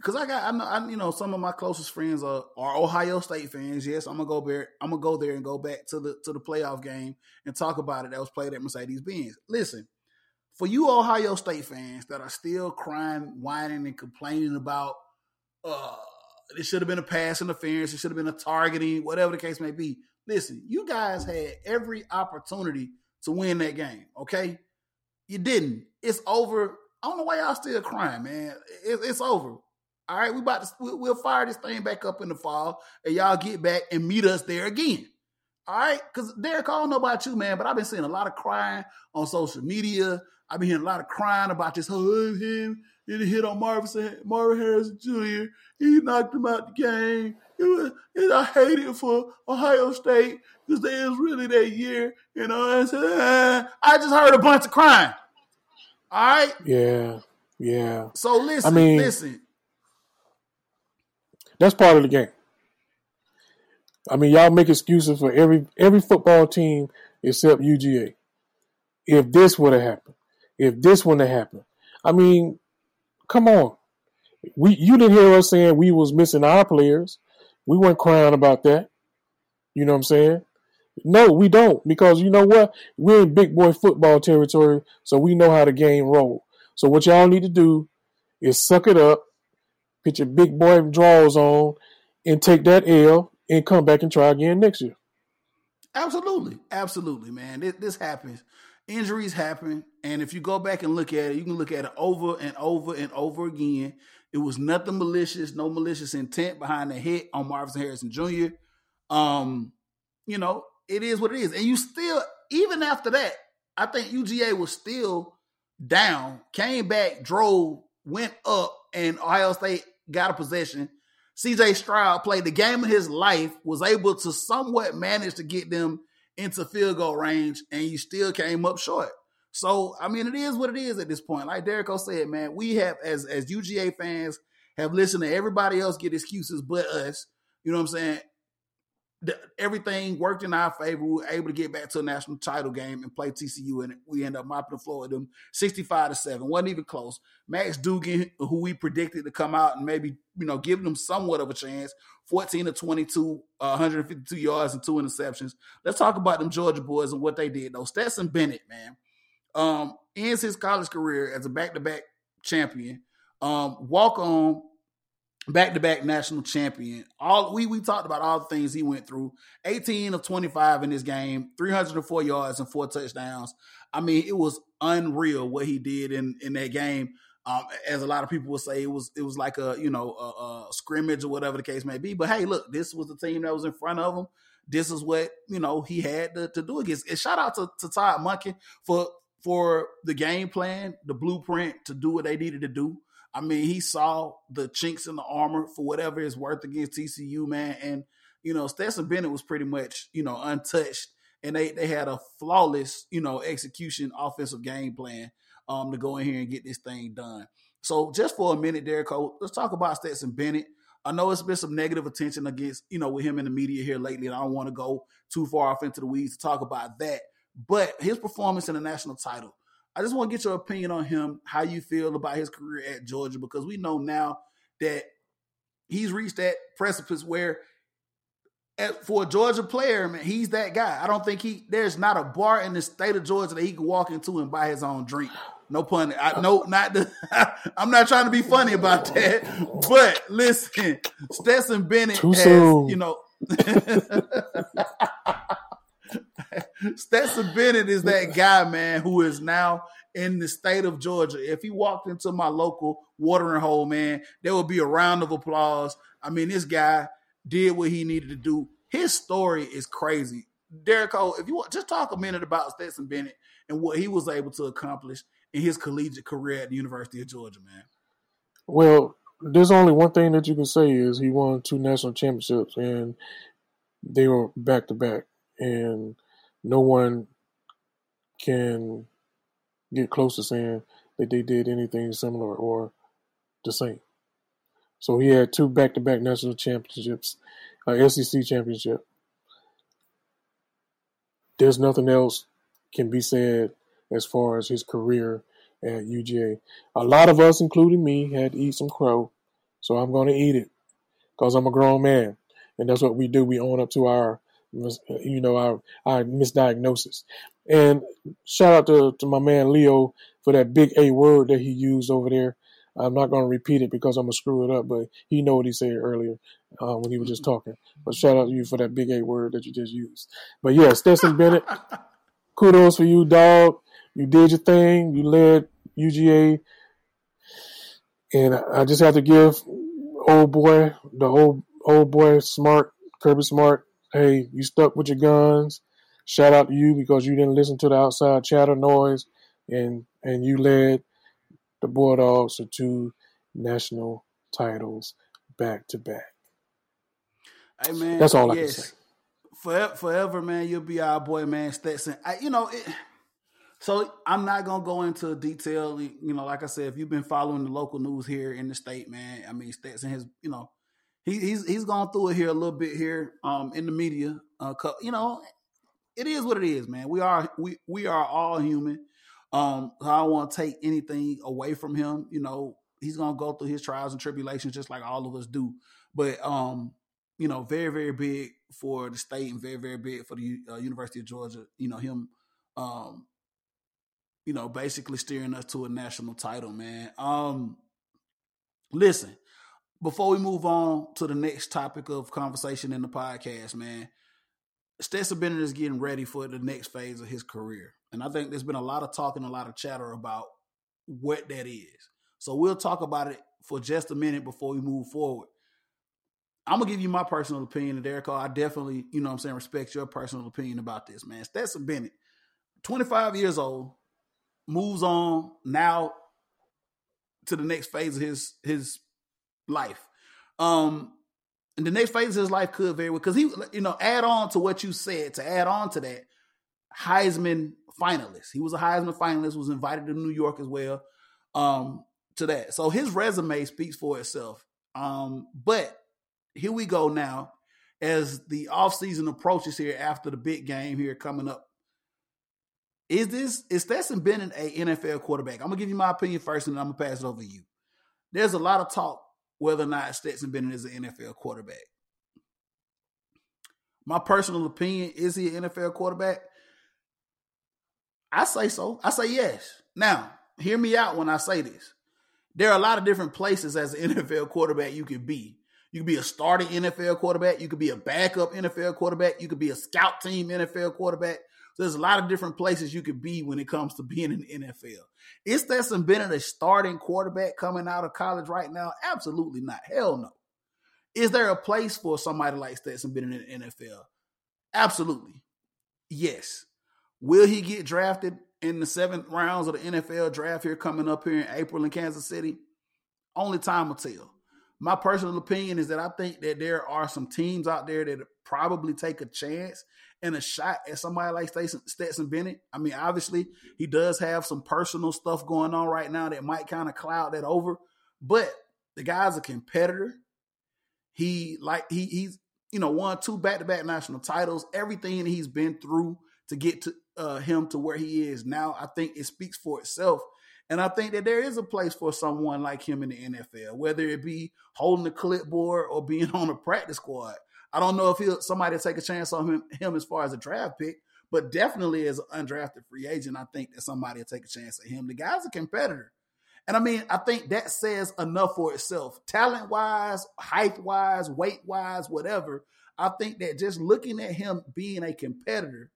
because I got I know I, you know some of my closest friends are, are Ohio State fans. Yes, I'm gonna go there. I'm gonna go there and go back to the to the playoff game and talk about it that was played at Mercedes Benz. Listen, for you Ohio State fans that are still crying, whining, and complaining about uh it should have been a pass interference, it should have been a targeting, whatever the case may be. Listen, you guys had every opportunity to win that game. Okay, you didn't. It's over. I don't know why y'all still crying, man. It, it's over. All right, we about to we'll, we'll fire this thing back up in the fall, and y'all get back and meet us there again. All right, because Derek, I don't know about you, man, but I've been seeing a lot of crying on social media. I've been hearing a lot of crying about this whole him. It hit on Marvin Marvin Harrison Jr. He knocked him out the game. It was, I hate it for Ohio State because they was really that year. You know, I said, ah. I just heard a bunch of crying. All right. Yeah. Yeah. So listen, I mean, listen. That's part of the game. I mean, y'all make excuses for every every football team except UGA. If this would have happened, if this wouldn't have happened, I mean, come on. We you didn't hear us saying we was missing our players. We weren't crying about that. You know what I'm saying? No, we don't because you know what? We're in big boy football territory, so we know how the game roll. So what y'all need to do is suck it up, put your big boy draws on, and take that L and come back and try again next year. Absolutely, absolutely, man. This, this happens. Injuries happen, and if you go back and look at it, you can look at it over and over and over again. It was nothing malicious, no malicious intent behind the hit on Marvin Harrison Jr. Um, you know, it is what it is. And you still, even after that, I think UGA was still down, came back, drove, went up, and Ohio State got a possession. CJ Stroud played the game of his life, was able to somewhat manage to get them into field goal range, and you still came up short. So, I mean, it is what it is at this point. Like Derico said, man, we have, as as UGA fans, have listened to everybody else get excuses but us. You know what I'm saying? The, everything worked in our favor. We were able to get back to a national title game and play TCU, and we end up mopping the floor with them 65 to 7. Wasn't even close. Max Duggan, who we predicted to come out and maybe, you know, give them somewhat of a chance, 14 to 22, uh, 152 yards and two interceptions. Let's talk about them Georgia boys and what they did, though. Stetson Bennett, man um, ends his college career as a back to back champion, um, walk on back to back national champion. All we we talked about all the things he went through. 18 of 25 in this game, 304 yards and four touchdowns. I mean, it was unreal what he did in in that game. Um, as a lot of people would say, it was it was like a you know a, a scrimmage or whatever the case may be. But hey, look, this was the team that was in front of him. This is what you know he had to, to do against. And shout out to, to Todd Monken for for the game plan, the blueprint to do what they needed to do. I mean, he saw the chinks in the armor for whatever it's worth against TCU, man. And, you know, Stetson Bennett was pretty much, you know, untouched. And they, they had a flawless, you know, execution offensive game plan um, to go in here and get this thing done. So just for a minute, Derek, Cole, let's talk about Stetson Bennett. I know it's been some negative attention against, you know, with him in the media here lately, and I don't want to go too far off into the weeds to talk about that. But his performance in the national title, I just want to get your opinion on him, how you feel about his career at Georgia, because we know now that he's reached that precipice where eh, for a Georgia player, man, he's that guy. I don't think he there's not a bar in the state of Georgia that he can walk into and buy his own drink. No pun. I no, not the. I'm not trying to be funny about that, but listen, Stetson Bennett Too has, soon. you know. Stetson Bennett is that guy, man, who is now in the state of Georgia. If he walked into my local watering hole, man, there would be a round of applause. I mean, this guy did what he needed to do. His story is crazy. Derico, if you want, just talk a minute about Stetson Bennett and what he was able to accomplish in his collegiate career at the University of Georgia, man. Well, there's only one thing that you can say is he won two national championships and they were back to back, and no one can get close to saying that they did anything similar or the same. So he had two back-to-back national championships, uh, SEC championship. There's nothing else can be said as far as his career at UGA. A lot of us, including me, had to eat some crow, so I'm going to eat it because I'm a grown man, and that's what we do. We own up to our, you know, our our misdiagnosis. And shout out to, to my man Leo for that big A word that he used over there. I'm not going to repeat it because I'm going to screw it up, but he know what he said earlier uh, when he was just talking. But shout out to you for that big A word that you just used. But yeah, Stetson Bennett, kudos for you, dog. You did your thing. You led UGA. And I just have to give old boy, the old old boy Smart, Kirby Smart, hey, you stuck with your guns shout out to you because you didn't listen to the outside chatter noise and and you led the Bulldogs to two national titles back to back. Hey man, that's all I yes. can say. Forever, forever, man, you'll be our boy, man, Stetson. I, you know, it, so I'm not gonna go into detail. You know, like I said, if you've been following the local news here in the state, man, I mean, Stetson has, you know, he, he's he's gone through it here a little bit here, um, in the media. Uh, you know, it is what it is, man. We are we we are all human. Um, I don't want to take anything away from him. You know, he's gonna go through his trials and tribulations just like all of us do. But um, you know, very very big for the state and very very big for the uh, University of Georgia. You know him, um, you know, basically steering us to a national title, man. Um, listen, before we move on to the next topic of conversation in the podcast, man. Stetson Bennett is getting ready for the next phase of his career. And I think there's been a lot of talk and a lot of chatter about what that is. So we'll talk about it for just a minute before we move forward. I'm gonna give you my personal opinion, and Derek, I definitely, you know I'm saying, respect your personal opinion about this, man. Stetson Bennett, 25 years old, moves on now to the next phase of his his life. Um, and the next phase of his life could well because he, you know, add on to what you said. To add on to that, Heisman finalist. He was a Heisman finalist. Was invited to New York as well. Um, to that, so his resume speaks for itself. Um, but here we go now, as the offseason approaches here after the big game here coming up. Is this is Stetson Bennett a NFL quarterback? I'm gonna give you my opinion first, and then I'm gonna pass it over to you. There's a lot of talk whether or not Stetson Bennett is an NFL quarterback. My personal opinion is he an NFL quarterback? I say so. I say yes. Now, hear me out when I say this. There are a lot of different places as an NFL quarterback you could be. You could be a starting NFL quarterback. You could be a backup NFL quarterback. You could be a scout team NFL quarterback. So there's a lot of different places you could be when it comes to being in the NFL. Is Stetson Bennett a starting quarterback coming out of college right now? Absolutely not. Hell no. Is there a place for somebody like Stetson Bennett in the NFL? Absolutely. Yes. Will he get drafted in the seventh rounds of the NFL draft here coming up here in April in Kansas City? Only time will tell. My personal opinion is that I think that there are some teams out there that probably take a chance and a shot at somebody like Stetson, Bennett. I mean, obviously, he does have some personal stuff going on right now that might kind of cloud that over, but the guy's a competitor. He like he he's you know won two back to back national titles. Everything he's been through to get to uh, him to where he is now, I think it speaks for itself. And I think that there is a place for someone like him in the NFL, whether it be holding the clipboard or being on a practice squad. I don't know if he'll somebody take a chance on him, him as far as a draft pick, but definitely as an undrafted free agent, I think that somebody will take a chance at him. The guy's a competitor. And I mean, I think that says enough for itself. Talent wise, height wise, weight wise, whatever. I think that just looking at him being a competitor,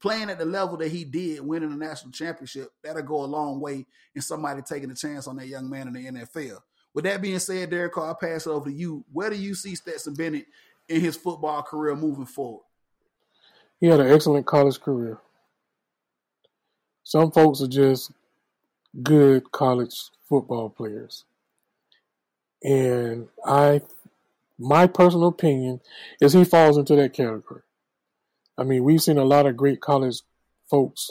playing at the level that he did, winning a national championship, that'll go a long way in somebody taking a chance on that young man in the NFL. With that being said, Derek I'll pass it over to you. Where do you see Stetson Bennett in his football career moving forward? He had an excellent college career. Some folks are just good college football players. And I my personal opinion is he falls into that category. I mean, we've seen a lot of great college folks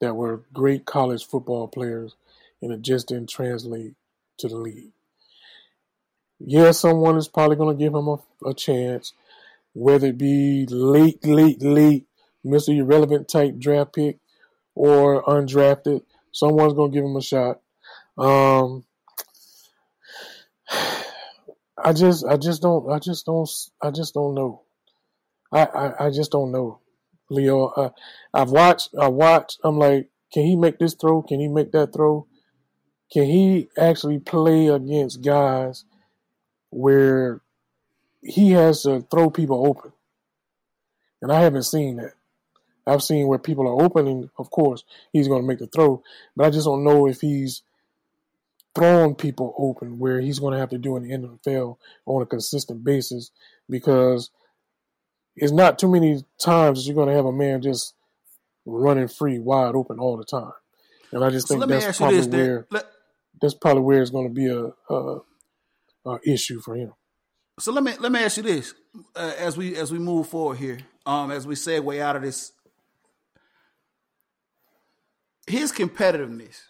that were great college football players and it just didn't translate to the league. Yeah, someone is probably going to give him a, a chance, whether it be late, late, late, Mr. Irrelevant type draft pick or undrafted. Someone's going to give him a shot. Um, I just, I just don't, I just don't, I just don't know. I, I, I just don't know, Leo. I, I've watched, I watched. I'm like, can he make this throw? Can he make that throw? Can he actually play against guys where he has to throw people open? And I haven't seen that. I've seen where people are open, and of course he's going to make the throw, but I just don't know if he's throwing people open where he's going to have to do an in the NFL on a consistent basis because it's not too many times that you're going to have a man just running free, wide open all the time. And I just think so that's probably this, where let, that's probably where it's going to be a, a, a, issue for him. So let me let me ask you this uh, as we as we move forward here, um, as we segue out of this, his competitiveness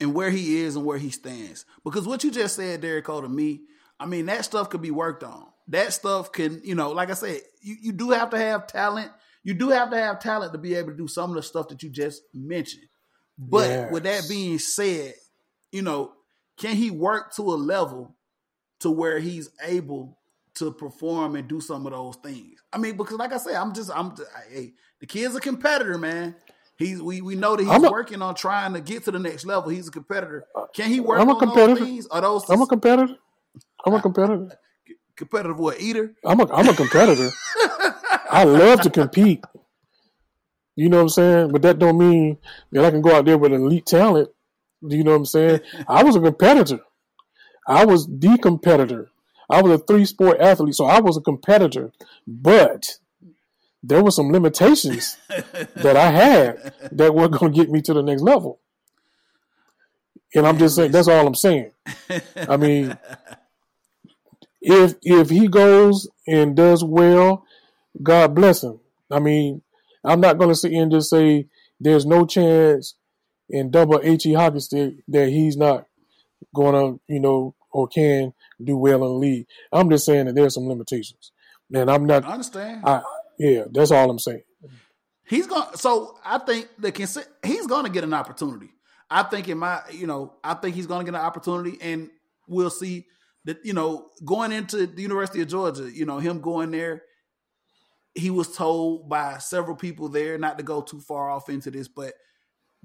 and where he is and where he stands. Because what you just said, Derico, to me, I mean, that stuff could be worked on. That stuff can, you know, like I said, you, you do have to have talent. You do have to have talent to be able to do some of the stuff that you just mentioned. But yes. with that being said, you know, can he work to a level to where he's able to perform and do some of those things? I mean, because like I said, I'm just, I'm, hey, the kid's a competitor, man. He's we, we know that he's a, working on trying to get to the next level. He's a competitor. Uh, can he work I'm a on competitor. those things? Are those I'm a competitor. I'm a competitor. competitive what eater? I'm a I'm a competitor. I love to compete. You know what I'm saying? But that don't mean that I can go out there with elite talent. Do you know what I'm saying? I was a competitor. I was the competitor. I was a three sport athlete, so I was a competitor. But there were some limitations that I had that were going to get me to the next level. And I'm just saying that's all I'm saying. I mean, if if he goes and does well, God bless him. I mean, I'm not going to sit here and just say there's no chance in double HE hockey stick that he's not going to, you know, or can do well in the league. I'm just saying that there's some limitations. And I'm not. I understand. I, yeah, that's all I'm saying. He's gonna. So I think the he's going to get an opportunity. I think in my, you know, I think he's going to get an opportunity, and we'll see that. You know, going into the University of Georgia, you know, him going there, he was told by several people there not to go too far off into this, but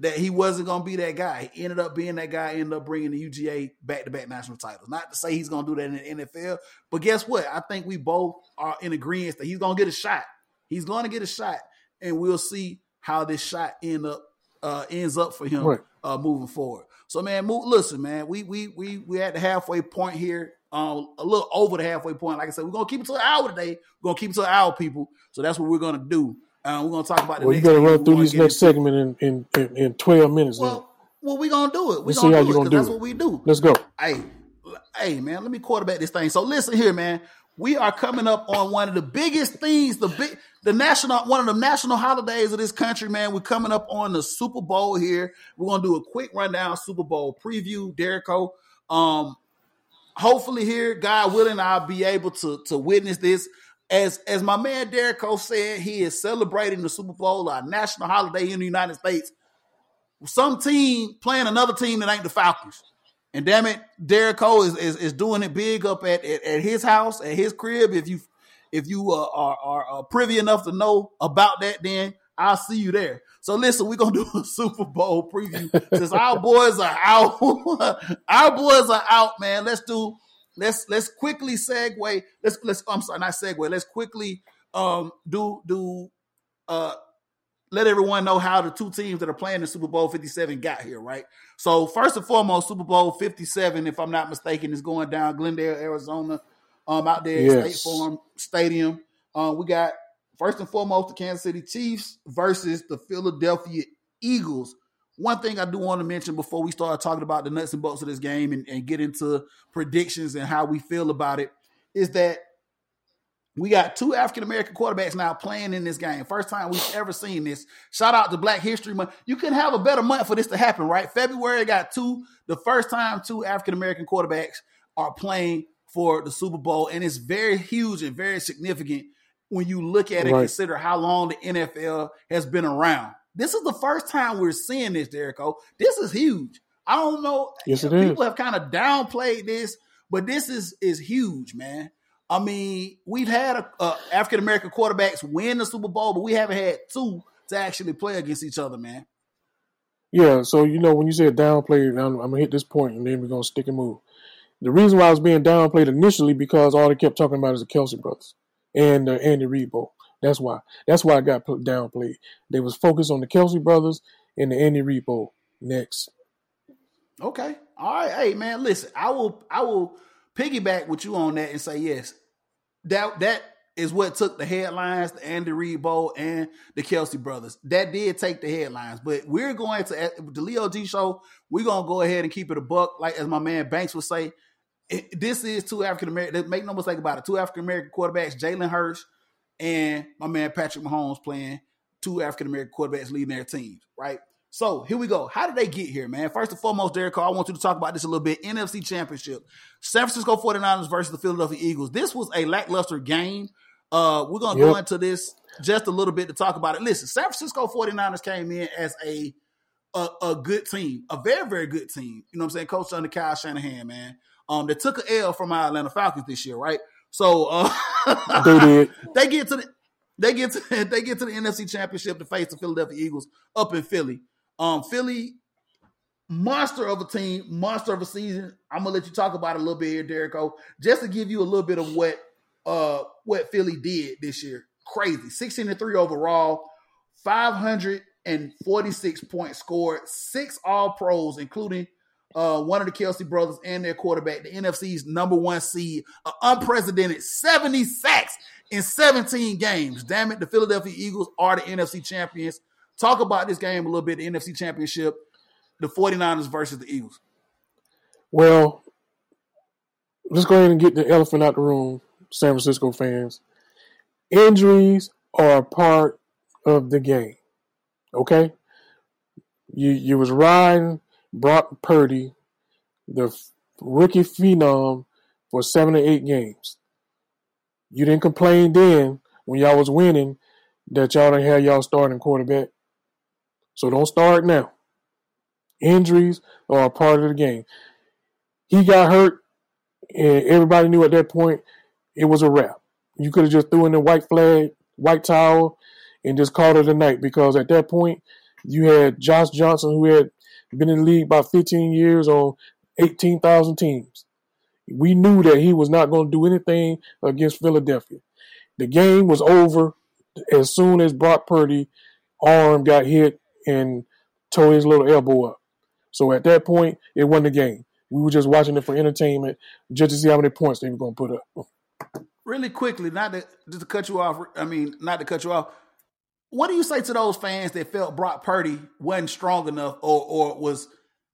that he wasn't going to be that guy. He ended up being that guy. Ended up bringing the UGA back to back national titles. Not to say he's going to do that in the NFL, but guess what? I think we both are in agreement that he's going to get a shot. He's going to get a shot, and we'll see how this shot end up uh, ends up for him right. uh, moving forward. So, man, move, listen, man, we we we we at the halfway point here. Um, a little over the halfway point. Like I said, we're gonna keep it to an hour today. We're gonna keep it to an hour, people. So that's what we're gonna do. Uh, we're gonna talk about. The well, you gotta run through this next segment in, in, in, in twelve minutes. Well, well, we're gonna do it. Let's gonna see how you gonna do That's it. what we do. Let's go. Hey, hey, man, let me quarterback this thing. So listen here, man we are coming up on one of the biggest things, the big, the national, one of the national holidays of this country, man. We're coming up on the Super Bowl here. We're gonna do a quick rundown Super Bowl preview, Derico. Um, hopefully here, God willing, I'll be able to to witness this. As as my man Derek Derico said, he is celebrating the Super Bowl, our national holiday in the United States. Some team playing another team that ain't the Falcons. And damn it, Derico is, is, is doing it big up at, at, at his house, at his crib. If you if you uh, are, are, are privy enough to know about that, then I'll see you there. So listen, we're gonna do a Super Bowl preview since our boys are out. our boys are out, man. Let's do let's let's quickly segue. Let's let's I'm sorry, not segue. Let's quickly um do do uh let everyone know how the two teams that are playing the Super Bowl 57 got here, right? So first and foremost, Super Bowl 57, if I'm not mistaken, is going down Glendale, Arizona, um, out there yes. at State Farm Stadium. Um, we got first and foremost the Kansas City Chiefs versus the Philadelphia Eagles. One thing I do want to mention before we start talking about the nuts and bolts of this game and, and get into predictions and how we feel about it is that we got two African American quarterbacks now playing in this game. First time we've ever seen this. Shout out to Black History Month. You couldn't have a better month for this to happen, right? February got two, the first time two African American quarterbacks are playing for the Super Bowl. And it's very huge and very significant when you look at it right. and consider how long the NFL has been around. This is the first time we're seeing this, Derico. This is huge. I don't know. Yes, it People is. have kind of downplayed this, but this is is huge, man. I mean, we've had African American quarterbacks win the Super Bowl, but we haven't had two to actually play against each other, man. Yeah, so you know when you said downplayed, I'm, I'm gonna hit this point and then we're gonna stick and move. The reason why I was being downplayed initially because all they kept talking about is the Kelce brothers and the Andy Reid Bowl. That's why. That's why I got downplayed. They was focused on the Kelce brothers and the Andy Bowl. Next. Okay. All right. Hey man, listen. I will. I will piggyback with you on that and say yes. That that is what took the headlines, the Andy Reid Bowl and the Kelce brothers. That did take the headlines. But we're going to the Leo G show. We're gonna go ahead and keep it a buck, like as my man Banks would say. It, this is two African American. Make no mistake about it. Two African American quarterbacks, Jalen Hurts and my man Patrick Mahomes playing two African American quarterbacks leading their teams. Right. So here we go. How did they get here, man? First and foremost, Derico, I want you to talk about this a little bit. NFC Championship. San Francisco 49ers versus the Philadelphia Eagles. This was a lackluster game. Uh, we're going to yep. go into this just a little bit to talk about it. Listen, San Francisco 49ers came in as a, a, a good team, a very, very good team. You know what I'm saying? Coach under Kyle Shanahan, man. Um, they took an L from our Atlanta Falcons this year, right? So uh, they did. they get to the they get to they get to the NFC Championship to face the Philadelphia Eagles up in Philly. Um, Philly, monster of a team, monster of a season. I'm gonna let you talk about it a little bit here, Derico, just to give you a little bit of what uh what Philly did this year. Crazy, 16 to three overall, 546 points scored, six All Pros, including uh, one of the Kelce brothers and their quarterback, the NFC's number one seed, an unprecedented 70 sacks in 17 games. Damn it, the Philadelphia Eagles are the NFC champions. Talk about this game a little bit, the NFC Championship, the 49ers versus the Eagles. Well, let's go ahead and get the elephant out the room, San Francisco fans. Injuries are a part of the game. Okay? You you was riding Brock Purdy, the rookie phenom, for seven or eight games. You didn't complain then when y'all was winning that y'all didn't have y'all starting quarterback. So don't start now. Injuries are a part of the game. He got hurt, and everybody knew at that point it was a wrap. You could have just threw in the white flag, white towel, and just called it a night because at that point you had Josh Johnson who had been in the league about 15 years on 18,000 teams. We knew that he was not going to do anything against Philadelphia. The game was over as soon as Brock Purdy arm got hit and tore his little elbow up. So at that point, it won the game. We were just watching it for entertainment, just to see how many points they were going to put up. Really quickly, not to just to cut you off. I mean, not to cut you off. What do you say to those fans that felt Brock Purdy wasn't strong enough, or or was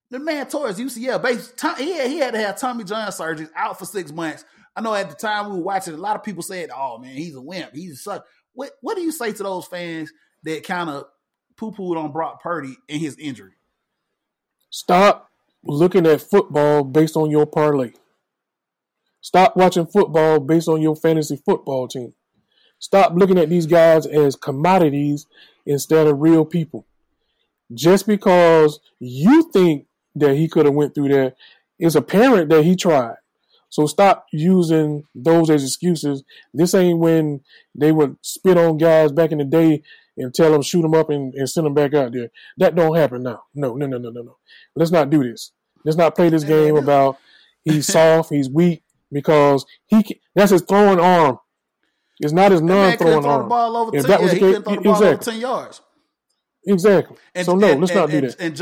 the man tore his UCL? Base, he had, he had to have Tommy John surgery, out for six months. I know at the time we were watching, a lot of people said, "Oh man, he's a wimp. He's a suck." What What do you say to those fans that kind of poo pooed on Brock Purdy and his injury? Stop looking at football based on your parlay. Stop watching football based on your fantasy football team. Stop looking at these guys as commodities instead of real people. Just because you think that he could have went through that, it's apparent that he tried. So stop using those as excuses. This ain't when they would spit on guys back in the day and tell them shoot them up and, and send them back out there. That don't happen now. No, no, no, no, no, no. Let's not do this. Let's not play this game about he's soft, he's weak because he can, that's his throwing arm. It's not his non-throwing arm. The ball over if 10, that was yeah, the, throw the ball exactly. over ten yards. Exactly. And, so no, and, let's and, not do that. And,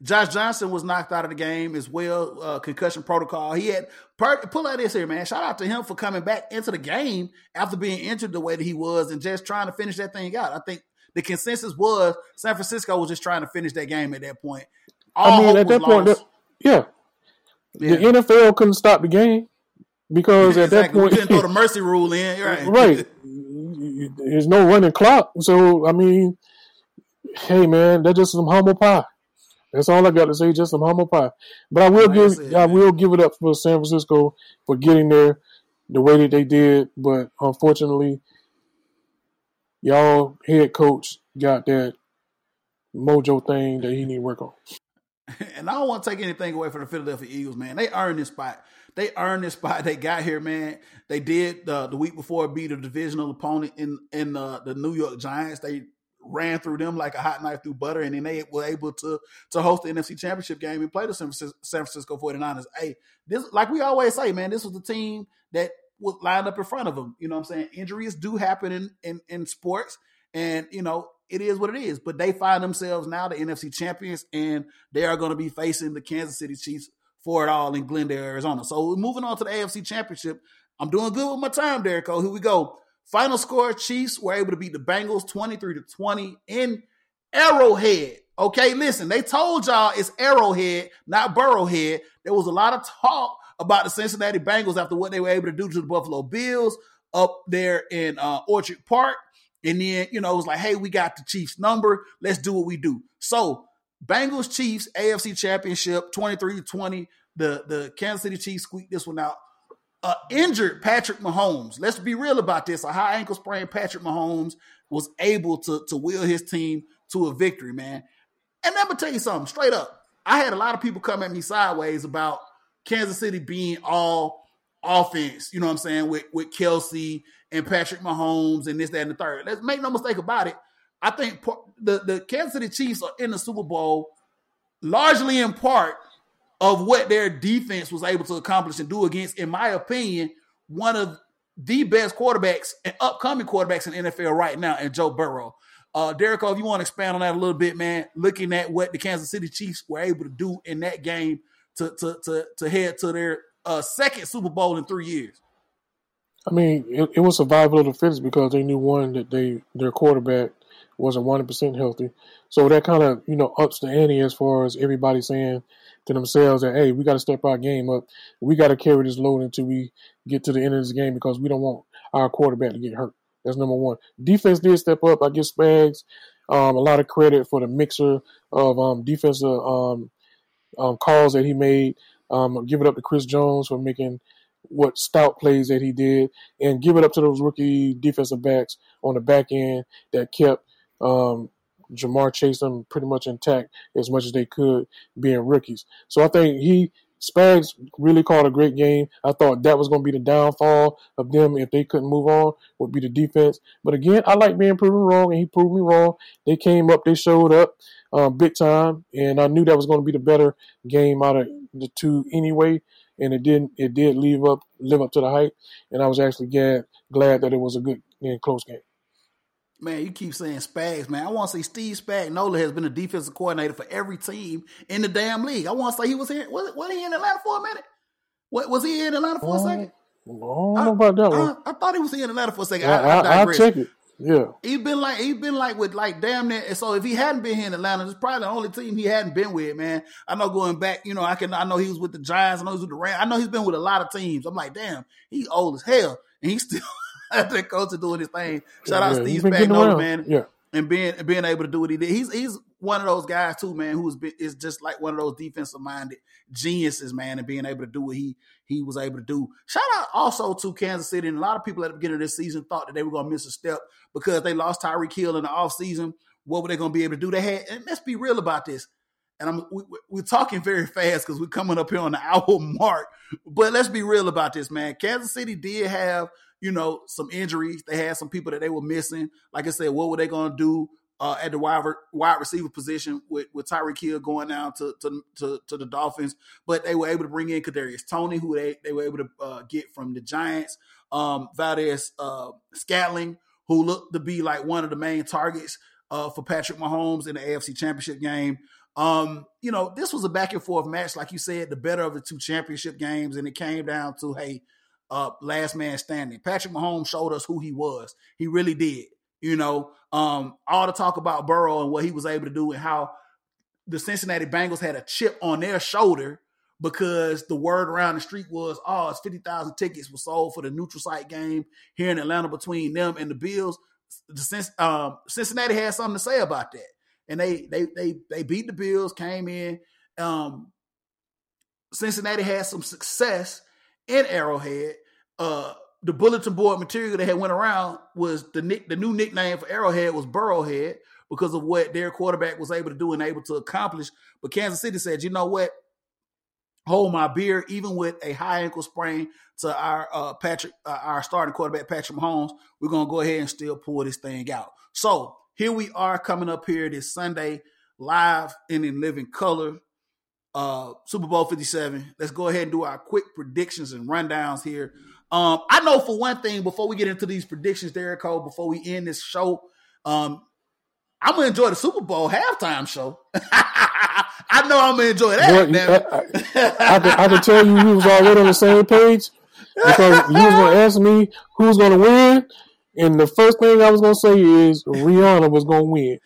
Josh Johnson was knocked out of the game as well, uh, concussion protocol. He had pull out this here, man. Shout out to him for coming back into the game after being injured the way that he was and just trying to finish that thing out. I think the consensus was San Francisco was just trying to finish that game at that point. All I mean, at that point, that, yeah. yeah. the NFL couldn't stop the game because exactly. at that point, we couldn't throw the mercy rule in, right? Right. There's no running clock, so I mean, hey man, that's just some humble pie. That's all I got to say. Just some humble pie. But I will give I will give it up for San Francisco for getting there the way that they did. But unfortunately, y'all head coach got that mojo thing that he need to work on. And I don't want to take anything away from the Philadelphia Eagles, man. They earned this spot. They earned this spot. They got here, man. They did the week before beat a divisional opponent in in the New York Giants. They ran through them like a hot knife through butter, and then they were able to to host the NFC Championship game and play the San Francisco 49ers. Hey, this like we always say, man, this was the team that was lined up in front of them. You know what I'm saying? Injuries do happen in, in, in sports, and you know, it is what it is. But they find themselves now the NFC champions, and they are going to be facing the Kansas City Chiefs for it all in Glendale, Arizona. So moving on to the AFC Championship. I'm doing good with my time, Derek. Here we go. Final score: Chiefs were able to beat the Bengals 23 to 20 in Arrowhead. Okay, listen, they told y'all it's Arrowhead, not Burrowhead. There was a lot of talk about the Cincinnati Bengals after what they were able to do to the Buffalo Bills up there in uh, Orchard Park. And then, you know, it was like, hey, we got the Chiefs number. Let's do what we do. So, Bengals Chiefs AFC Championship 23 20. The, the Kansas City Chiefs squeaked this one out uh, injured Patrick Mahomes. Let's be real about this. A high ankle sprain Patrick Mahomes was able to, to wheel his team to a victory, man. And let me tell you something straight up. I had a lot of people come at me sideways about Kansas City being all offense, you know what I'm saying, with, with Kelce and Patrick Mahomes and this, that, and the third. Let's make no mistake about it. I think the, the Kansas City Chiefs are in the Super Bowl largely in part of what their defense was able to accomplish and do against, in my opinion, one of the best quarterbacks and upcoming quarterbacks in NFL right now, and Joe Burrow. Uh, Derek, if you want to expand on that a little bit, man, looking at what the Kansas City Chiefs were able to do in that game to to to, to head to their uh, second Super Bowl in three years. I mean, it, it was survival of the fittest because they knew one that they their quarterback wasn't one hundred percent healthy, so that kind of you know ups the ante as far as everybody saying to themselves that hey, we got to step our game up. We got to carry this load until we get to the end of this game because we don't want our quarterback to get hurt. That's number one. Defense did step up. I give Spags um, a lot of credit for the mixer of um, defensive um, um calls that he made. Um, give it up to Chris Jones for making what stout plays that he did, and give it up to those rookie defensive backs on the back end that kept um, Ja'Marr Chase them pretty much intact as much as they could, being rookies. So I think he Spags really called a great game. I thought that was going to be the downfall of them if they couldn't move on, would be the defense. But again, I like being proven wrong, and he proved me wrong. They came up, they showed up um, big time, and I knew that was going to be the better game out of the two anyway. And it didn't. It did live up, live up to the hype, and I was actually glad glad that it was a good and close game. Man, you keep saying Spags, man. I want to say Steve Spagnuolo has been a defensive coordinator for every team in the damn league. I want to say he was here. Was, was he in Atlanta for a minute? What was he in Atlanta for a second? I don't know about that one. I, I, thought he was in Atlanta for a second. I, I, will check it. Yeah, he's been like he's been like with like damn near. So if he hadn't been here in Atlanta, it's probably the only team he hadn't been with. Man, I know going back, you know, I can I know he was with the Giants. I know he was with the Rams. I know he's been with a lot of teams. I'm like, damn, he's old as hell, and he's still the coach is doing his thing. Shout yeah, out Steve Spagnuolo, man. Yeah. And being being able to do what he did. He's he's one of those guys too, man, who's been is just like one of those defensive minded geniuses, man, and being able to do what he he was able to do. Shout out also to Kansas City. And a lot of people at the beginning of this season thought that they were gonna miss a step because they lost Tyreek Hill in the offseason. What were they gonna be able to do? They had and let's be real about this. And I'm we, we're talking very fast because we're coming up here on the hour mark. But let's be real about this, man. Kansas City did have you know some injuries. They had some people that they were missing. Like I said, what were they going to do? Uh, at the wide, wide receiver position with, with Tyreek Hill going down to, to, to to the Dolphins, but they were able to bring in Kadarius Toney, who they, they were able to uh, get from the Giants. Um, Valdes uh, Scantling, who looked to be like one of the main targets uh, for Patrick Mahomes in the AFC Championship game. Um, you know, this was a back and forth match, like you said, the better of the two championship games, and it came down to hey, uh, last man standing. Patrick Mahomes showed us who he was. He really did. You know, um, all the talk about Burrow and what he was able to do and how the Cincinnati Bengals had a chip on their shoulder because the word around the street was, oh, it's 50,000 tickets were sold for the neutral site game here in Atlanta between them and the Bills. The, um, Cincinnati had something to say about that and they they they they beat the Bills, came in. Um, Cincinnati had some success in Arrowhead. Uh, the bulletin board material that had went around was the nick, the new nickname for Arrowhead was Burrowhead because of what their quarterback was able to do and able to accomplish. But Kansas City said, you know what? Hold my beer, even with a high ankle sprain to our uh, Patrick, uh, our starting quarterback Patrick Mahomes. We're gonna go ahead and still pull this thing out. So here we are coming up here this Sunday, live and in living color. Uh, Super Bowl 57. Let's go ahead and do our quick predictions and rundowns here. Um, I know for one thing, before we get into these predictions, Derico, before we end this show, um, I'm gonna enjoy the Super Bowl halftime show. I know I'm gonna enjoy that. Boy, I, I, I, can, I can tell you, you was already on the same page because you was gonna ask me who's gonna win, and the first thing I was gonna say is Rihanna was gonna win.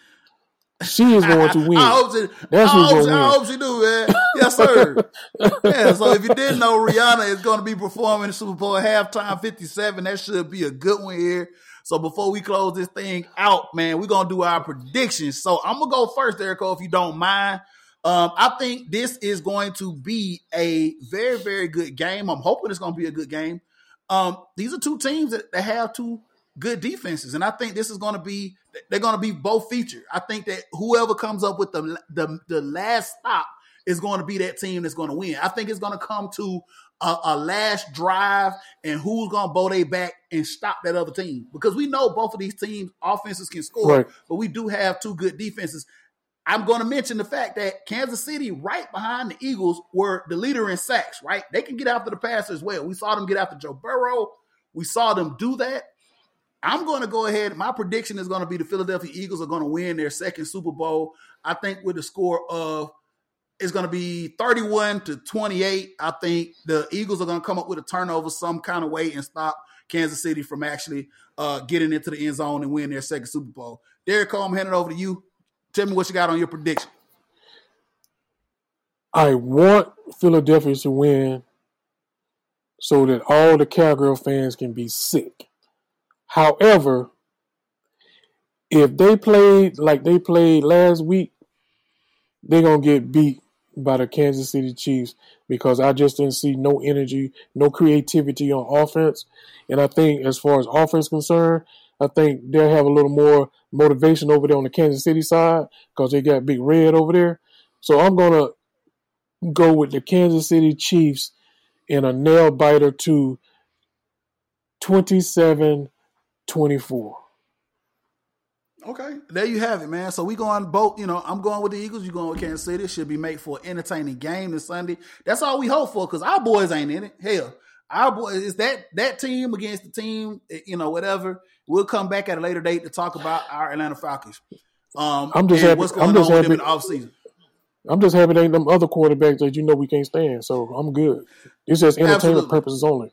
She is going to win. I hope she, That's I hope, she, I hope she do, man. Yes, sir. yeah. So if you didn't know, Rihanna is going to be performing in the Super Bowl halftime 57. That should be a good one here. So before we close this thing out, man, we're gonna do our predictions. So I'm gonna go first, Derico, if you don't mind. Um, I think this is going to be a very, very good game. I'm hoping it's going to be a good game. Um, these are two teams that, that have two good defenses, and I think this is going to be they're going to be both featured. I think that whoever comes up with the the, the last stop is going to be that team that's going to win. I think it's going to come to a, a last drive and who's going to bow their back and stop that other team because we know both of these teams offenses can score, right. but we do have two good defenses. I'm going to mention the fact that Kansas City, right behind the Eagles, were the leader in sacks. Right, they can get after the pass as well. We saw them get after Joe Burrow. We saw them do that. I'm going to go ahead. My prediction is going to be the Philadelphia Eagles are going to win their second Super Bowl. I think with the score of it's going to be 31 to 28. I think the Eagles are going to come up with a turnover some kind of way and stop Kansas City from actually uh, getting into the end zone and win their second Super Bowl. Derico, I'm handing over to you. Tell me what you got on your prediction. I want Philadelphia to win so that all the Cowgirl fans can be sick. However, if they played like they played last week, they're gonna get beat by the Kansas City Chiefs because I just didn't see no energy, no creativity on offense. And I think as far as offense concerned, I think they'll have a little more motivation over there on the Kansas City side because they got Big Red over there. So I'm gonna go with the Kansas City Chiefs in a nail biter to 27 24. Okay, there you have it, man. So we going both. You know, I'm going with the Eagles. You going with Kansas City. It should be made for an entertaining game this Sunday. That's all we hope for, because our boys ain't in it. Hell, our boys is that that team against the team. Eh, you know, whatever. We'll come back at a later date to talk about our Atlanta Falcons. Um, I'm just happy. What's going I'm just on happy. with them in the offseason. I'm just happy they ain't them other quarterbacks that you know we can't stand. So I'm good. It's just entertainment Absolutely. purposes only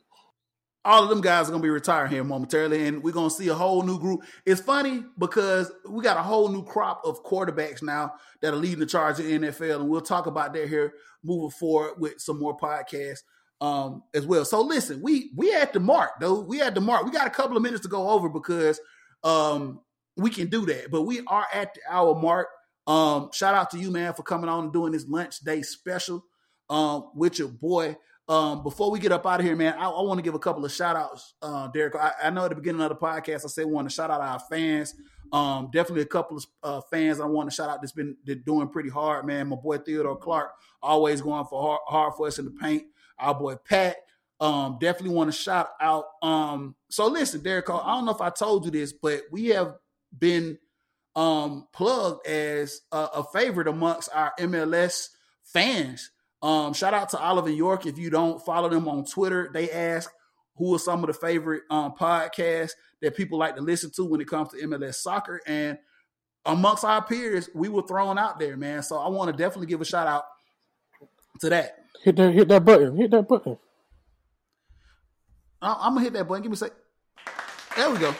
all of them guys are gonna be retiring here momentarily, and we're gonna see a whole new group. It's funny because we got a whole new crop of quarterbacks now that are leading the charge in the NFL, and we'll talk about that here moving forward with some more podcasts um, as well. So listen, we we at the mark though. We at the mark. We got a couple of minutes to go over because um, we can do that, but we are at the hour mark. Um, shout out to you, man, for coming on and doing this lunch day special um, with your boy. Um, before we get up out of here, man, I, I want to give a couple of shout outs, uh, Derek. I, I, know at the beginning of the podcast, I said we want to shout out our fans. Um, definitely a couple of uh, fans I want to shout out that's been doing pretty hard, man. My boy Theodore Clark always going for hard, hard for us in the paint. Our boy Pat. Um, definitely want to shout out. Um, so listen, Derek, I don't know if I told you this, but we have been um plugged as a, a favorite amongst our MLS fans. Um, shout out to Oliver York. If you don't follow them on Twitter, they ask who are some of the favorite um, podcasts that people like to listen to when it comes to MLS soccer. And amongst our peers, we were thrown out there, man. So I want to definitely give a shout out to that. Hit that hit that button. Hit that button. I'm gonna hit that button. Give me a sec. There we go.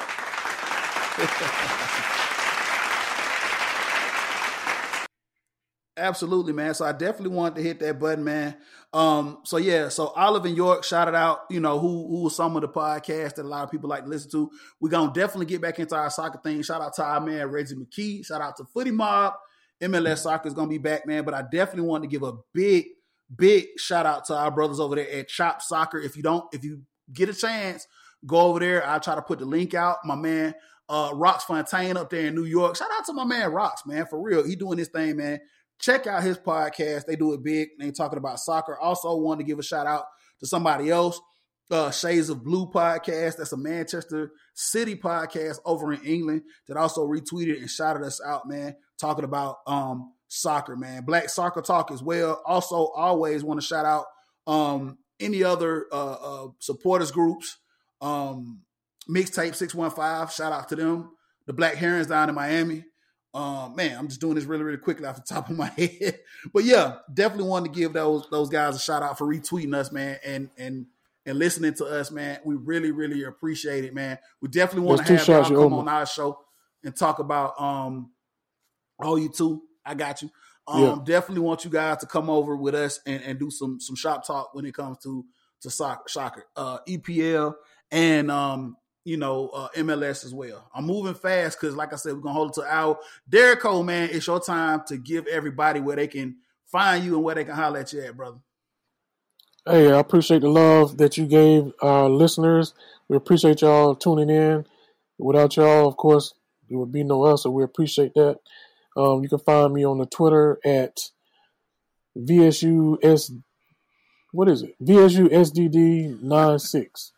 Absolutely, man. So I definitely wanted to hit that button, man. Um, so yeah, so Olive and York shouted out, you know, who who was some of the podcasts that a lot of people like to listen to. We're gonna definitely get back into our soccer thing. Shout out to our man Reggie McKee. Shout out to Footy Mob. MLS soccer is gonna be back, man. But I definitely want to give a big, big shout out to our brothers over there at Chop Soccer. If you don't, if you get a chance, go over there. I'll try to put the link out. My man uh Rocks Fontaine up there in New York. Shout out to my man Rocks, man. For real. He doing this thing, man. Check out his podcast. They do it big. They talking about soccer. Also, want to give a shout out to somebody else. Uh, Shades of Blue podcast. That's a Manchester City podcast over in England that also retweeted and shouted us out, man, talking about um soccer, man. Black soccer talk as well. Also, always want to shout out um any other uh, uh supporters groups. Um Mixtape 615, shout out to them. The Black Herons down in Miami. Um, man, I'm just doing this really, really quickly off the top of my head. but yeah, definitely wanted to give those those guys a shout out for retweeting us, man, and and and listening to us, man. We really, really appreciate it, man. We definitely want to have y'all come on our show and talk about um oh you too. I got you. Um yeah. definitely want you guys to come over with us and, and do some some shop talk when it comes to to soccer, soccer uh EPL and um you know, uh, MLS as well. I'm moving fast because, like I said, we're gonna hold it to our Derico, man. It's your time to give everybody where they can find you and where they can holler at you at, brother. Hey, I appreciate the love that you gave our listeners. We appreciate y'all tuning in. Without y'all, of course, there would be no us, so we appreciate that. Um, you can find me on the Twitter at VSUS. What is it? VSUSDD96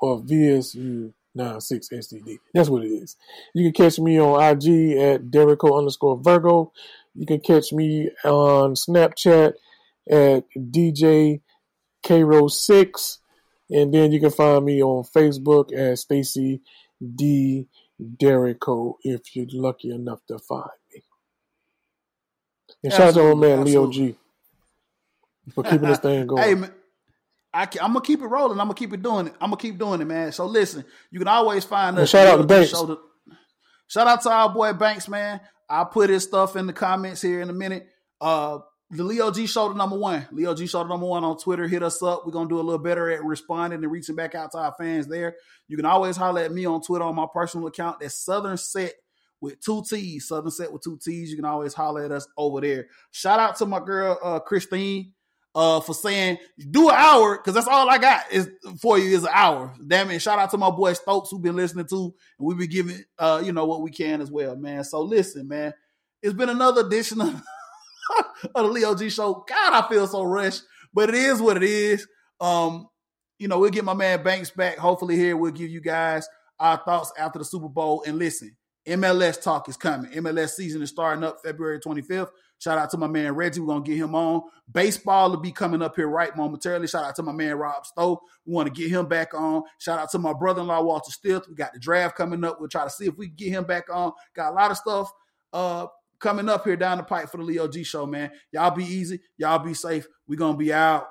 or VSU 96 SDD. That's what it is. You can catch me on IG at Derico underscore Virgo. You can catch me on Snapchat at DJ K-Rose6. And then you can find me on Facebook at Stacy D. Derico if you're lucky enough to find me. And shout out to old man Leo G for keeping this thing going. Hey, man. I am gonna keep it rolling. I'm gonna keep it doing it. I'm gonna keep doing it, man. So listen, you can always find us. shout out to Banks. shout out to our boy Banks, man. I'll put his stuff in the comments here in a minute. Uh, the Leo G Shoulder number one. Leo G Shoulder number one on Twitter. Hit us up. We're gonna do a little better at responding and reaching back out to our fans there. You can always holler at me on Twitter on my personal account. That's Southern Set with two T's. Southern Set with two T's. You can always holler at us over there. Shout out to my girl uh, Christine uh, for saying do an hour because that's all I got is for you is an hour. Damn it! Shout out to my boy Stokes who been listening to, and we be giving uh, you know what we can as well, man. So listen, man, it's been another edition of, of the Leo G Show. God, I feel so rushed, but it is what it is. Um, you know, we'll get my man Banks back. Hopefully, here we'll give you guys our thoughts after the Super Bowl. And listen, MLS talk is coming. MLS season is starting up February 25th. Shout out to my man Reggie. We're gonna get him on. Baseball will be coming up here right momentarily. Shout out to my man Rob Stowe. We want to get him back on. Shout out to my brother-in-law Walter Stith. We got the draft coming up. We'll try to see if we can get him back on. Got a lot of stuff uh coming up here down the pipe for the Leo G show, man. Y'all be easy. Y'all be safe. we gonna be out.